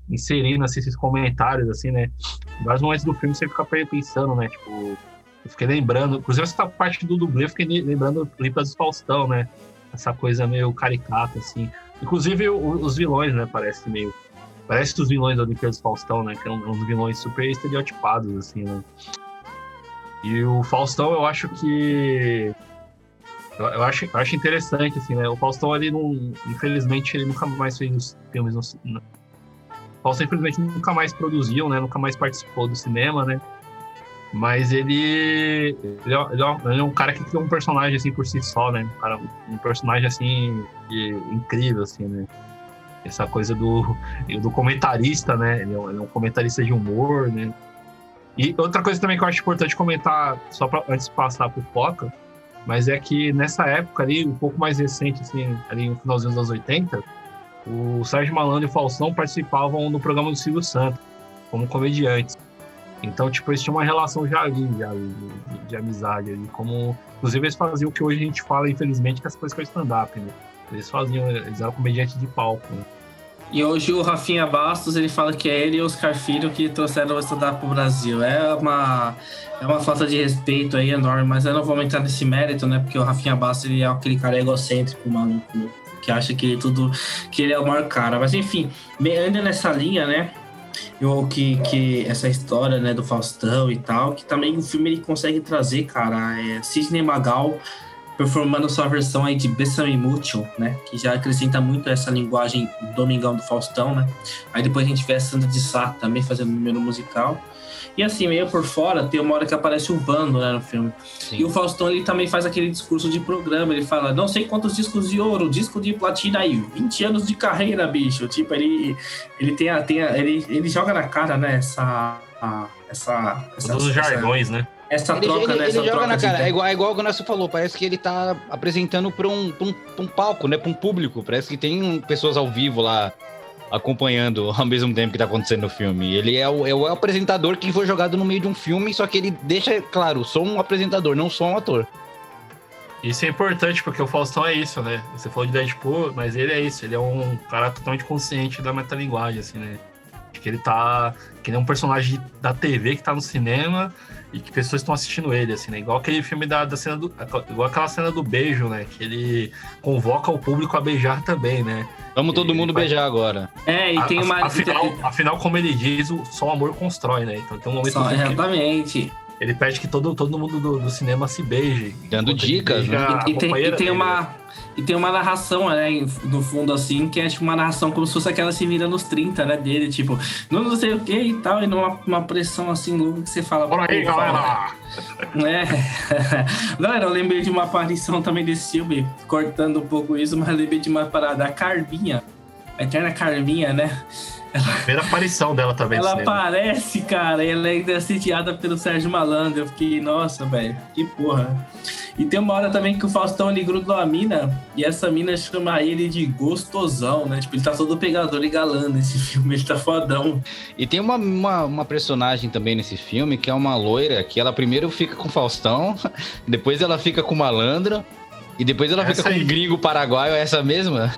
inserindo assim, esses comentários, assim, né? Em vários momentos do filme você fica pensando, né? Tipo, eu fiquei lembrando, inclusive essa parte do dublê, eu fiquei lembrando Lipas do Faustão, né? Essa coisa meio caricata, assim. Inclusive os vilões, né? Parece meio. Parece os vilões da Olimpíada do Faustão, né? Que são uns vilões super estereotipados, assim, né? E o Faustão, eu acho que eu, acho, eu acho interessante, assim, né? O Faustão, ele não. Infelizmente, ele nunca mais fez filmes no. O Faustão, infelizmente, nunca mais produziu, né? Nunca mais participou do cinema, né? Mas ele. Ele é, é, ele é um cara que criou um personagem, assim, por si só, né? Um, cara, um personagem, assim, incrível, assim, né? Essa coisa do, do comentarista, né? Ele é, um, ele é um comentarista de humor, né? E outra coisa também que eu acho importante comentar, só pra, antes de passar pro Foca, mas é que nessa época ali, um pouco mais recente, assim, ali no finalzinho dos anos 80, o Sérgio Malandro e o Falsão participavam no programa do Silvio Santos, como comediantes. Então, tipo, eles tinham uma relação já ali, já, de, de, amizade ali, como... Inclusive, eles faziam o que hoje a gente fala, infelizmente, que as coisas com stand-up, né? Eles faziam, eles eram comediantes de palco, né?
E hoje o Rafinha Bastos, ele fala que é ele e o Oscar Filho que trouxeram o estudar pro Brasil. É uma, é uma falta de respeito aí enorme, mas eu não vou entrar nesse mérito, né? Porque o Rafinha Bastos, ele é aquele cara egocêntrico, maluco, que acha que tudo, que ele é o maior cara. Mas enfim, ainda nessa linha, né? Eu, que, que essa história né, do Faustão e tal, que também o filme ele consegue trazer, cara, é Sidney Magal performando sua versão aí de Bessame Mútil, né? Que já acrescenta muito essa linguagem Domingão do Faustão, né? Aí depois a gente vê a Sandra de Sá também fazendo um número musical. E assim, meio por fora, tem uma hora que aparece o bando né, no filme. Sim. E o Faustão, ele também faz aquele discurso de programa. Ele fala, não sei quantos discos de ouro, disco de platina aí, 20 anos de carreira, bicho. Tipo, ele, ele tem a, tem a, ele, ele joga na cara, né, essa... A, essa, essa
Todos os jargões, né?
Essa
ele,
troca,
ele,
né?
Ele
essa
joga na cara.
De...
É igual, é igual o que o Nelson falou. Parece que ele tá apresentando pra um, pra um, pra um palco, né? Pra um público. Parece que tem pessoas ao vivo lá acompanhando [laughs] ao mesmo tempo que tá acontecendo no filme. Ele é o, é o apresentador que foi jogado no meio de um filme, só que ele deixa claro, sou um apresentador, não sou um ator.
Isso é importante, porque o Faustão é isso, né? Você falou de Deadpool, mas ele é isso, ele é um cara totalmente consciente da metalinguagem, assim, né? Que ele tá. Que ele é um personagem da TV que tá no cinema e que pessoas estão assistindo ele, assim, né? Igual aquele filme da, da cena do. Igual aquela cena do beijo, né? Que ele convoca o público a beijar também, né?
Vamos todo mundo vai... beijar agora.
É, e tem a, uma.
Afinal, afinal, como ele diz, só o amor constrói, né? Então tem um momento.
Só, exatamente.
Ele pede que todo, todo mundo do, do cinema se beije.
Dando dicas, né?
E, e, tem, e tem uma. E tem uma narração, né, no fundo, assim, que é tipo uma narração como se fosse aquela se vira nos 30, né, dele, tipo, não, não sei o que e tal, e numa uma pressão assim louca que você fala.
Bora aí, galera! [laughs]
É. [laughs] galera, eu lembrei de uma aparição também desse filme, cortando um pouco isso, mas lembrei de uma parada, a Carminha, a eterna Carminha, né?
Ela, Primeira aparição dela também.
Ela aparece, cara, e ela é assediada pelo Sérgio Malandro. Eu fiquei, nossa, velho, que porra. E tem uma hora também que o Faustão ele gruda uma mina e essa mina chama ele de gostosão, né? Tipo, ele tá todo pegador e galã nesse [laughs] filme, ele tá fodão.
E tem uma, uma, uma, personagem também nesse filme que é uma loira que ela primeiro fica com o Faustão, [laughs] depois ela fica com o malandro e depois ela essa fica aí. com o gringo paraguaio, é essa mesma?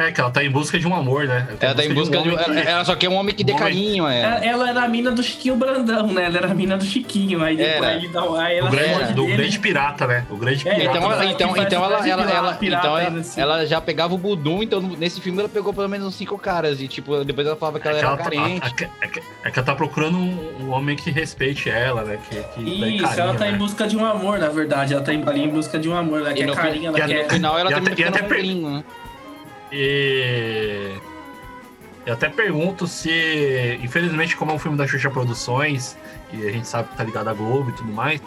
É, que ela tá em busca de um amor, né?
Ela, ela tá em busca de um, de um que... ela, só quer um homem que dê um carinho, é.
Ela, ela era a mina do Chiquinho Brandão, né? Ela era a mina do Chiquinho. Aí depois aí, dá, aí ela
do, grande, do grande pirata, né? O grande
é,
pirata.
Então, então, então ela, ela, ela, então ela, ela, já pegava o Budum, então nesse filme ela pegou pelo menos uns cinco caras. E tipo, depois ela falava que ela é era que ela carente.
Tá, é, que, é que ela tá procurando um, um, homem que respeite ela, né? Que, que
Isso, carinho, ela tá né? em busca de um amor, na verdade. Ela tá ali em busca de um amor, ela quer carinho, ela quer.
No final ela termina ficando um né?
E eu até pergunto se, infelizmente, como é um filme da Xuxa Produções, e a gente sabe que tá ligado à Globo e tudo mais,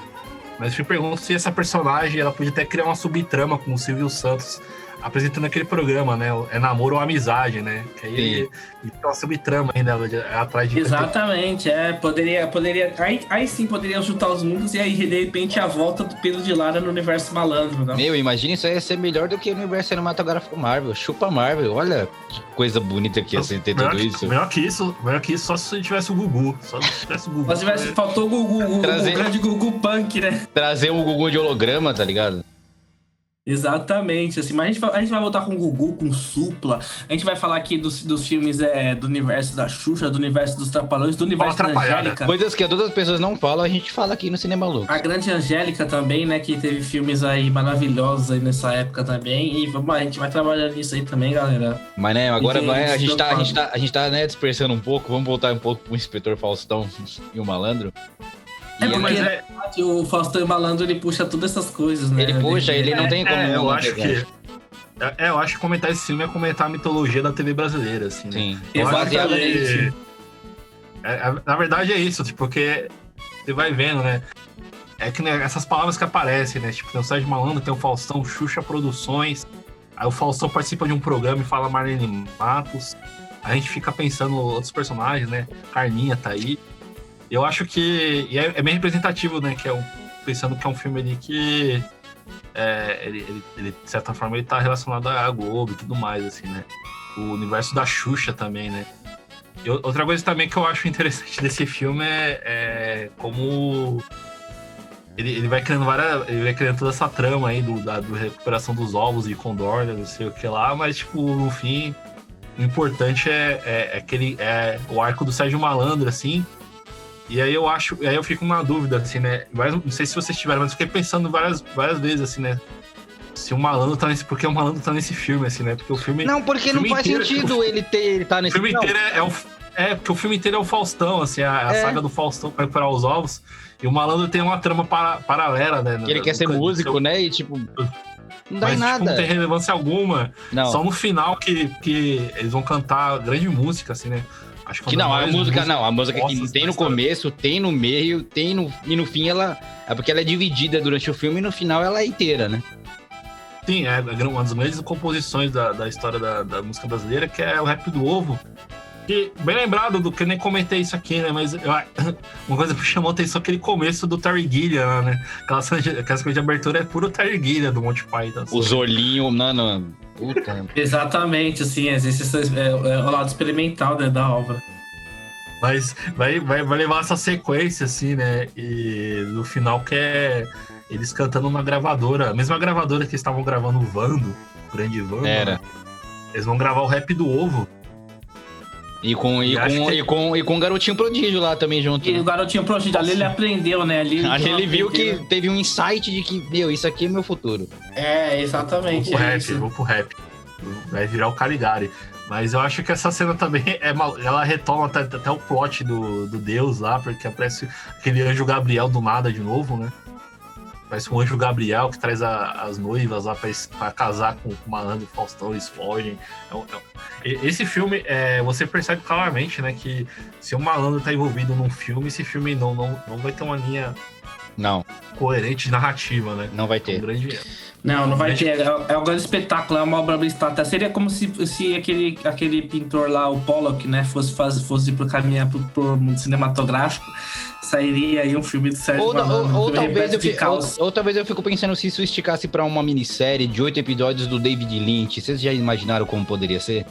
mas eu pergunto se essa personagem ela podia até criar uma subtrama com o Silvio Santos apresentando aquele programa, né? É namoro ou amizade, né? Que aí ele, ele tem uma subtrama ainda atrás de.
Exatamente, é. Poderia. poderia aí, aí sim poderiam juntar os mundos e aí de repente a volta do Pedro de Lara no universo malandro, né?
Meu, imagina isso aí ia ser melhor do que o universo cinematográfico Marvel. Chupa Marvel, olha que coisa bonita que ia ser ter tudo
que,
isso.
Melhor que isso, melhor que isso, só se tivesse o Gugu. Só se tivesse o Gugu.
Só se tivesse, faltou o Gugu, Trazer... o grande Gugu Punk, né?
Trazer um Gugu de holograma, tá ligado?
Exatamente, assim, mas a gente, vai, a gente vai voltar com o Gugu, com o Supla, a gente vai falar aqui dos, dos filmes é, do universo da Xuxa, do universo dos Trapalhões, do universo da Angélica.
Coisas que todas as pessoas não falam, a gente fala aqui no Cinema Louco.
A grande Angélica também, né, que teve filmes aí maravilhosos aí nessa época também, e vamos, a gente vai trabalhar nisso aí também, galera.
Mas, né, agora vai, a, gente tá, a gente tá, a gente tá, né, dispersando um pouco, vamos voltar um pouco pro Inspetor Faustão [laughs] e o Malandro.
É porque é... o Faustão e o Malandro ele puxa todas essas coisas, né?
Ele puxa, ele não tem como.
É, eu acho que. É, eu acho que comentar esse filme é comentar a mitologia da TV brasileira, assim, né? Sim,
eu baseado
nisso. É, na verdade é isso, tipo, porque você vai vendo, né? É que né, essas palavras que aparecem, né? Tipo, tem o Sérgio Malandro, tem o Faustão, Xuxa Produções. Aí o Faustão participa de um programa e fala Marlene Matos. A gente fica pensando outros personagens, né? Carminha tá aí. Eu acho que. E é, é bem representativo, né? Que é um, pensando que é um filme ali que. É, ele, ele, ele, de certa forma, ele tá relacionado à Globo e tudo mais, assim, né? O universo da Xuxa também, né? E outra coisa também que eu acho interessante desse filme é, é como ele, ele vai criando várias. Ele vai criando toda essa trama aí do, da do recuperação dos ovos de Condor, né, não sei o que lá, mas tipo, no fim, o importante é, é, é aquele, é o arco do Sérgio Malandro, assim. E aí eu acho, aí eu fico uma dúvida, assim, né? Mas, não sei se vocês tiveram, mas fiquei pensando várias, várias vezes, assim, né? Se o malandro tá nesse. Porque o malandro tá nesse filme, assim, né? Porque o filme.
Não, porque não faz inteiro, sentido o, ele ter ele tá nesse
filme. O filme inteiro é, é, o, é, porque o filme inteiro é o Faustão, assim, a, a é. saga do Faustão pra recuperar os ovos. E o malandro tem uma trama para, paralela, né?
Que ele quer ser músico, né? E tipo. Não dá
mas,
em nada. Tipo,
não tem relevância alguma. Não. Só no final que, que eles vão cantar grande música, assim, né?
Acho que, que não, a música não, a música que tem no começo, tem no meio, tem no e no fim ela é porque ela é dividida durante o filme e no final ela é inteira, né?
Sim, é uma das grandes composições da, da história da, da música brasileira, que é o Rap do Ovo, que, bem lembrado do que eu nem comentei isso aqui, né? Mas eu, [laughs] uma coisa que me chamou a atenção é aquele começo do Terry Gilliam, né? Aquela cena de, abertura é puro Terry Gilliam do Monty Python.
Assim. Os olhinhos, mano. Puta. [laughs]
Exatamente, assim, esse é, é, o lado experimental né, da obra.
Mas vai, vai, vai levar essa sequência, assim, né? E no final que é eles cantando uma gravadora, a mesma gravadora que estavam gravando o Vando, o grande Vando.
Era.
Né? Eles vão gravar o rap do ovo.
E com, e, com, que... e, com, e com o Garotinho Prodígio lá também junto.
E o Garotinho Prodígio, ali ele aprendeu, né? Ali,
ali ele [laughs] viu que teve um insight de que, meu, isso aqui é meu futuro.
É, exatamente.
Vou pro
é
rap, isso. vou pro rap. Vai virar o Caligari. Mas eu acho que essa cena também [laughs] é mal, ela retoma até, até o plot do, do Deus lá, porque aparece aquele anjo Gabriel do nada de novo, né? Parece um anjo Gabriel que traz a, as noivas lá para casar com o malandro Faustão, eles fogem. É esse filme, é, você percebe claramente, né, que se o malandro tá envolvido num filme, esse filme não, não, não vai ter uma linha
não.
coerente de narrativa, né?
Não vai ter.
É um grande
não, não vai ter. É, é um grande espetáculo, é uma obra abstrata. Seria como se, se aquele, aquele pintor lá, o Pollock, né, fosse, faz, fosse pro caminhar pro, pro cinematográfico. Sairia aí um filme do Sérgio
ou, ou, ou, talvez eu fico, ou, ou, talvez eu fico pensando se isso esticasse para uma minissérie de oito episódios do David Lynch. Vocês já imaginaram como poderia ser?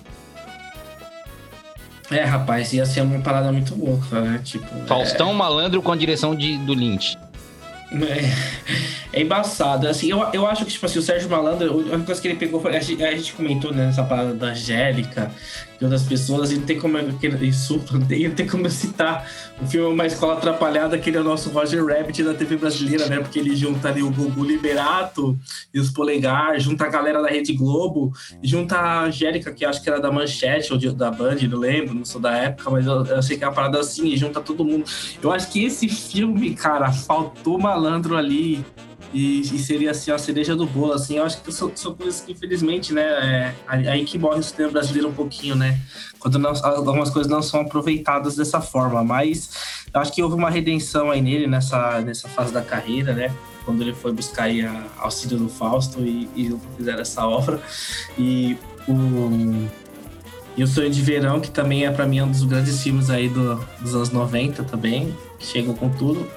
É, rapaz, ia ser uma parada muito louca, né? Tipo,
Faustão é... Malandro com a direção de, do Lynch.
É, é embaçado. Assim, eu, eu acho que, tipo assim, o Sérgio Malandro, a única coisa que ele pegou foi. A gente, a gente comentou né, nessa parada da Angélica, de outras pessoas, e não tem como. Isso, [laughs] não tem, como citar o filme Uma Escola Atrapalhada, que ele é o nosso Roger Rabbit da TV brasileira, né? Porque ele junta ali o Gugu Liberato e os Polegar, junta a galera da Rede Globo, junta a Angélica, que acho que era da Manchete ou de, da Band, não lembro, não sou da época, mas eu, eu sei que é uma parada assim, e junta todo mundo. Eu acho que esse filme, cara, faltou malandro ali e, e, seria assim a cereja do bolo, assim. Eu acho que são, são coisas que, infelizmente, né, é, aí que morre o cinema brasileiro um pouquinho, né? Quando não, algumas coisas não são aproveitadas dessa forma. Mas eu acho que houve uma redenção aí nele nessa, nessa fase da carreira, né? Quando ele foi buscar aí a auxílio do Fausto e, e fizeram essa obra. E o. E o Sonho de Verão, que também é para mim um dos grandes filmes aí do, dos anos 90 também, chegam com tudo.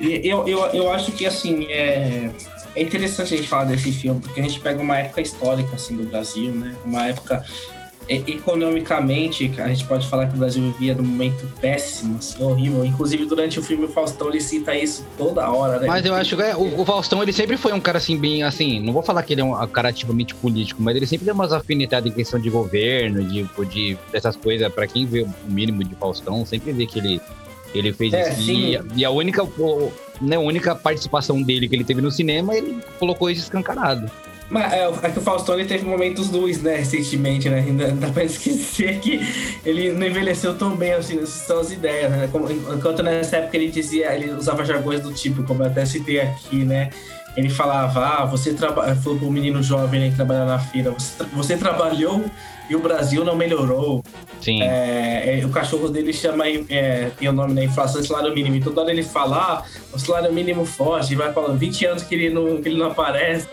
Eu, eu, eu acho que, assim, é, é interessante a gente falar desse filme, porque a gente pega uma época histórica, assim, do Brasil, né? Uma época economicamente, a gente pode falar que o Brasil vivia num momento péssimo, assim, horrível. Inclusive, durante o filme o Faustão, ele cita isso toda hora, né?
Mas eu acho que é, o, o, Faustão, ele sempre foi um cara, assim, bem, assim, não vou falar que ele é um cara ativamente político, mas ele sempre deu umas afinidades em questão de governo, de, de dessas coisas. Para quem vê o mínimo de Faustão, sempre vê que ele ele fez é, isso. E, e, a única, né, a única participação dele que ele teve no cinema, ele colocou isso escancarado.
Mas é, é que o Faustão teve momentos luz, né, recentemente, né? Ainda dá pra esquecer que ele não envelheceu tão bem assim, são as ideias, né? Enquanto nessa época ele dizia, ele usava jargões do tipo, como eu até citei aqui, né? Ele falava, ah, você trabalha. Falou pro menino jovem né, que trabalha na feira, você, tra você trabalhou e o Brasil não melhorou.
Sim.
É, é, o cachorro dele chama, é, tem o nome da inflação salário mínimo. E toda hora ele fala, ah, o salário mínimo foge, vai falando 20 anos que ele não, que ele não aparece.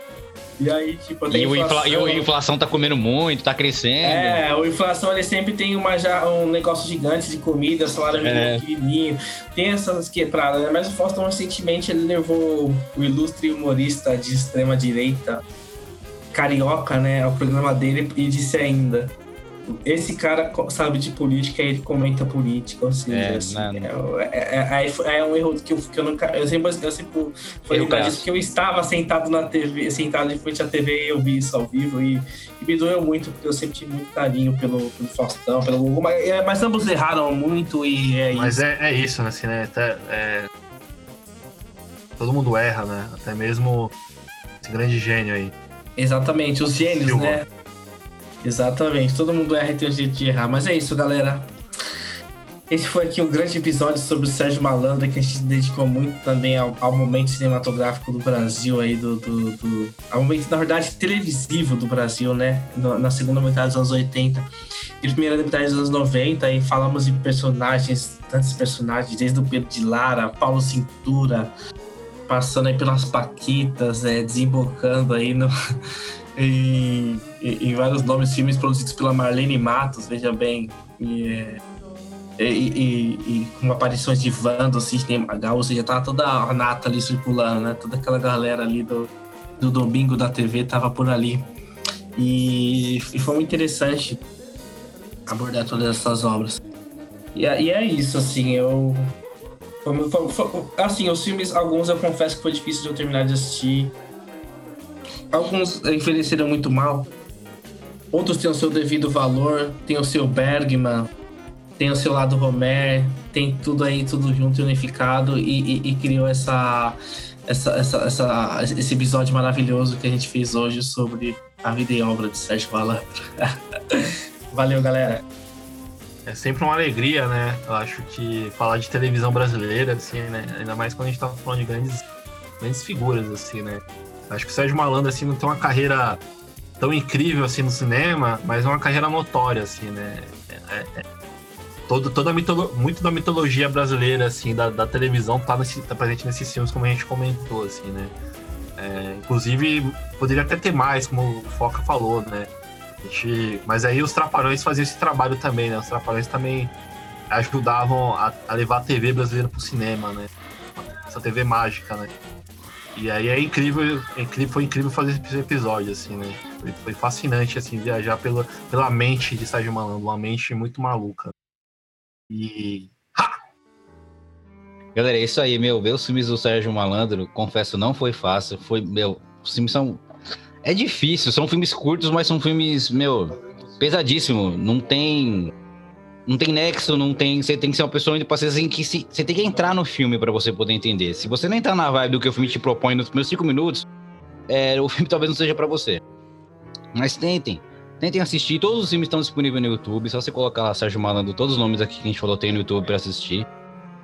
E aí, tipo, tem
e, inflação, infla, e a inflação tá comendo muito, tá crescendo.
É, a inflação ele sempre tem uma, já, um negócio gigante de comida, salário mínimo é. pequenininho. Tem essas quebradas, né? Mas o Faustão recentemente ele levou o ilustre humorista de extrema direita carioca, né, ao programa dele e disse ainda: esse cara sabe de política e ele comenta política, ou seja,
É,
assim,
não-
é, é- é- é um erro que eu, que eu nunca. Eu sempre, eu sempre foi lembrar disso que eu estava sentado na TV, sentado em frente à TV e eu vi isso ao vivo e, e me doeu muito, porque eu sempre tive muito carinho pelo, pelo Faustão, pelo Gugu, mas, é, mas ambos erraram muito e é
Mas
isso.
é, é isso, né? Assim, né? Até, é, Todo mundo erra, né? Até mesmo esse grande gênio aí.
Exatamente, os gênios,
Silva.
né? Exatamente, todo mundo erra e tem um jeito de errar. Mas é isso, galera. Esse foi aqui um grande episódio sobre o Sérgio Malandro, que a gente dedicou muito também ao, ao momento cinematográfico do Brasil aí, do, do, do- ao momento, na verdade, televisivo do Brasil, né? Na segunda metade dos anos 80 e primeira metade dos anos 90, e falamos de personagens, tantos personagens, desde o Pedro de Lara, Paulo Cintura, passando aí pelas Paquitas, é, desembocando aí no, em, [laughs] em- vários nomes, filmes produzidos pela Marlene Matos, veja bem. E, é, e, e- e com aparições de Wanda, Sidney Magal, ou seja, tava toda a nata ali circulando, né? Toda aquela galera ali do, do domingo da TV tava por ali. E, e foi muito interessante abordar todas essas obras. E, é- e é isso, assim, eu. Foi- foi- foi- assim, os filmes, alguns eu confesso que foi difícil de eu terminar de assistir. Alguns envelheceram muito mal. Outros têm o seu devido valor, tem o seu Bergman, tem o seu lado Romer, tem tudo aí, tudo junto e unificado e, e- e criou essa, essa, essa, essa- esse episódio maravilhoso que a gente fez hoje sobre a vida e obra de Sérgio Malandro. [laughs] Valeu, galera.
É sempre uma alegria, né? Eu acho que falar de televisão brasileira, assim, né? Ainda mais quando a gente tá falando de grandes, grandes figuras, assim, né? Acho que o Sérgio Malandro, assim, não tem uma carreira tão incrível, assim, no cinema, mas é uma carreira notória, assim, né? É- é- todo, toda muito da mitologia brasileira, assim, da, da televisão tá, nesse, tá presente nesses filmes, como a gente comentou, assim, né? É, inclusive, poderia até ter mais, como o Foca falou, né? Gente- mas aí os Trapalhões faziam esse trabalho também, né? Os Trapalhões também ajudavam a, a levar a TV brasileira pro cinema, né? Essa TV mágica, né? E aí é incrível, é incrível foi incrível fazer esse episódio, assim, né? Foi, foi fascinante, assim, viajar pela, pela mente de Sérgio Malandro, uma mente muito maluca. E
Galera, é isso aí, meu. Ver os filmes do Sérgio Malandro, confesso, não foi fácil. Foi, meu, os filmes são. É difícil, são filmes curtos, mas são filmes, meu, pesadíssimo. Não tem. Não tem nexo, não tem. Você tem que ser uma pessoa indo pra ser assim que se, você tem que entrar no filme pra você poder entender. Se você não entrar na vibe do que o filme te propõe nos primeiros cinco minutos, é, o [laughs] filme talvez não seja pra você. Mas tentem. Tentem assistir. Todos os filmes estão disponíveis no YouTube. Só você colocar lá Sérgio Malandro, todos os nomes aqui que a gente falou tem no YouTube pra assistir.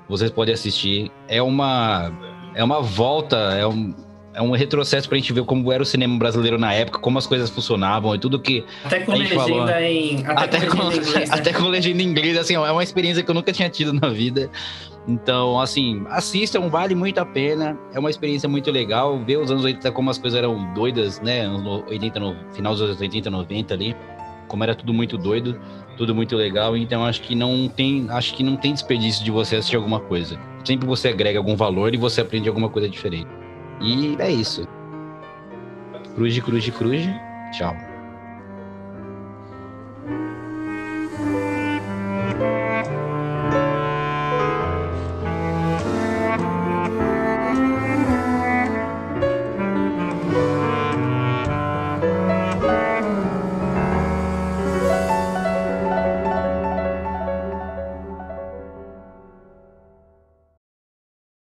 Vocês podem assistir. É uma. É uma volta, é um, é um retrocesso pra gente ver como era o cinema brasileiro na época, como as coisas funcionavam e tudo que.
Até com
A gente
legenda
falou.
em. Até,
Até
com
com,
legenda em inglês, né? [laughs]
até com legenda em inglês, assim, ó, é uma experiência que eu nunca tinha tido na vida. Então, assim, assistam, vale muito a pena. É uma experiência muito legal. Ver os anos 80 como as coisas eram doidas, né? Anos 80, no, final dos anos 80, 90 ali. Como era tudo muito doido, tudo muito legal. Então, acho que não tem, acho que não tem desperdício de você assistir alguma coisa. Sempre você agrega algum valor e você aprende alguma coisa diferente. E é isso. Cruze, cruze, cruze. Tchau.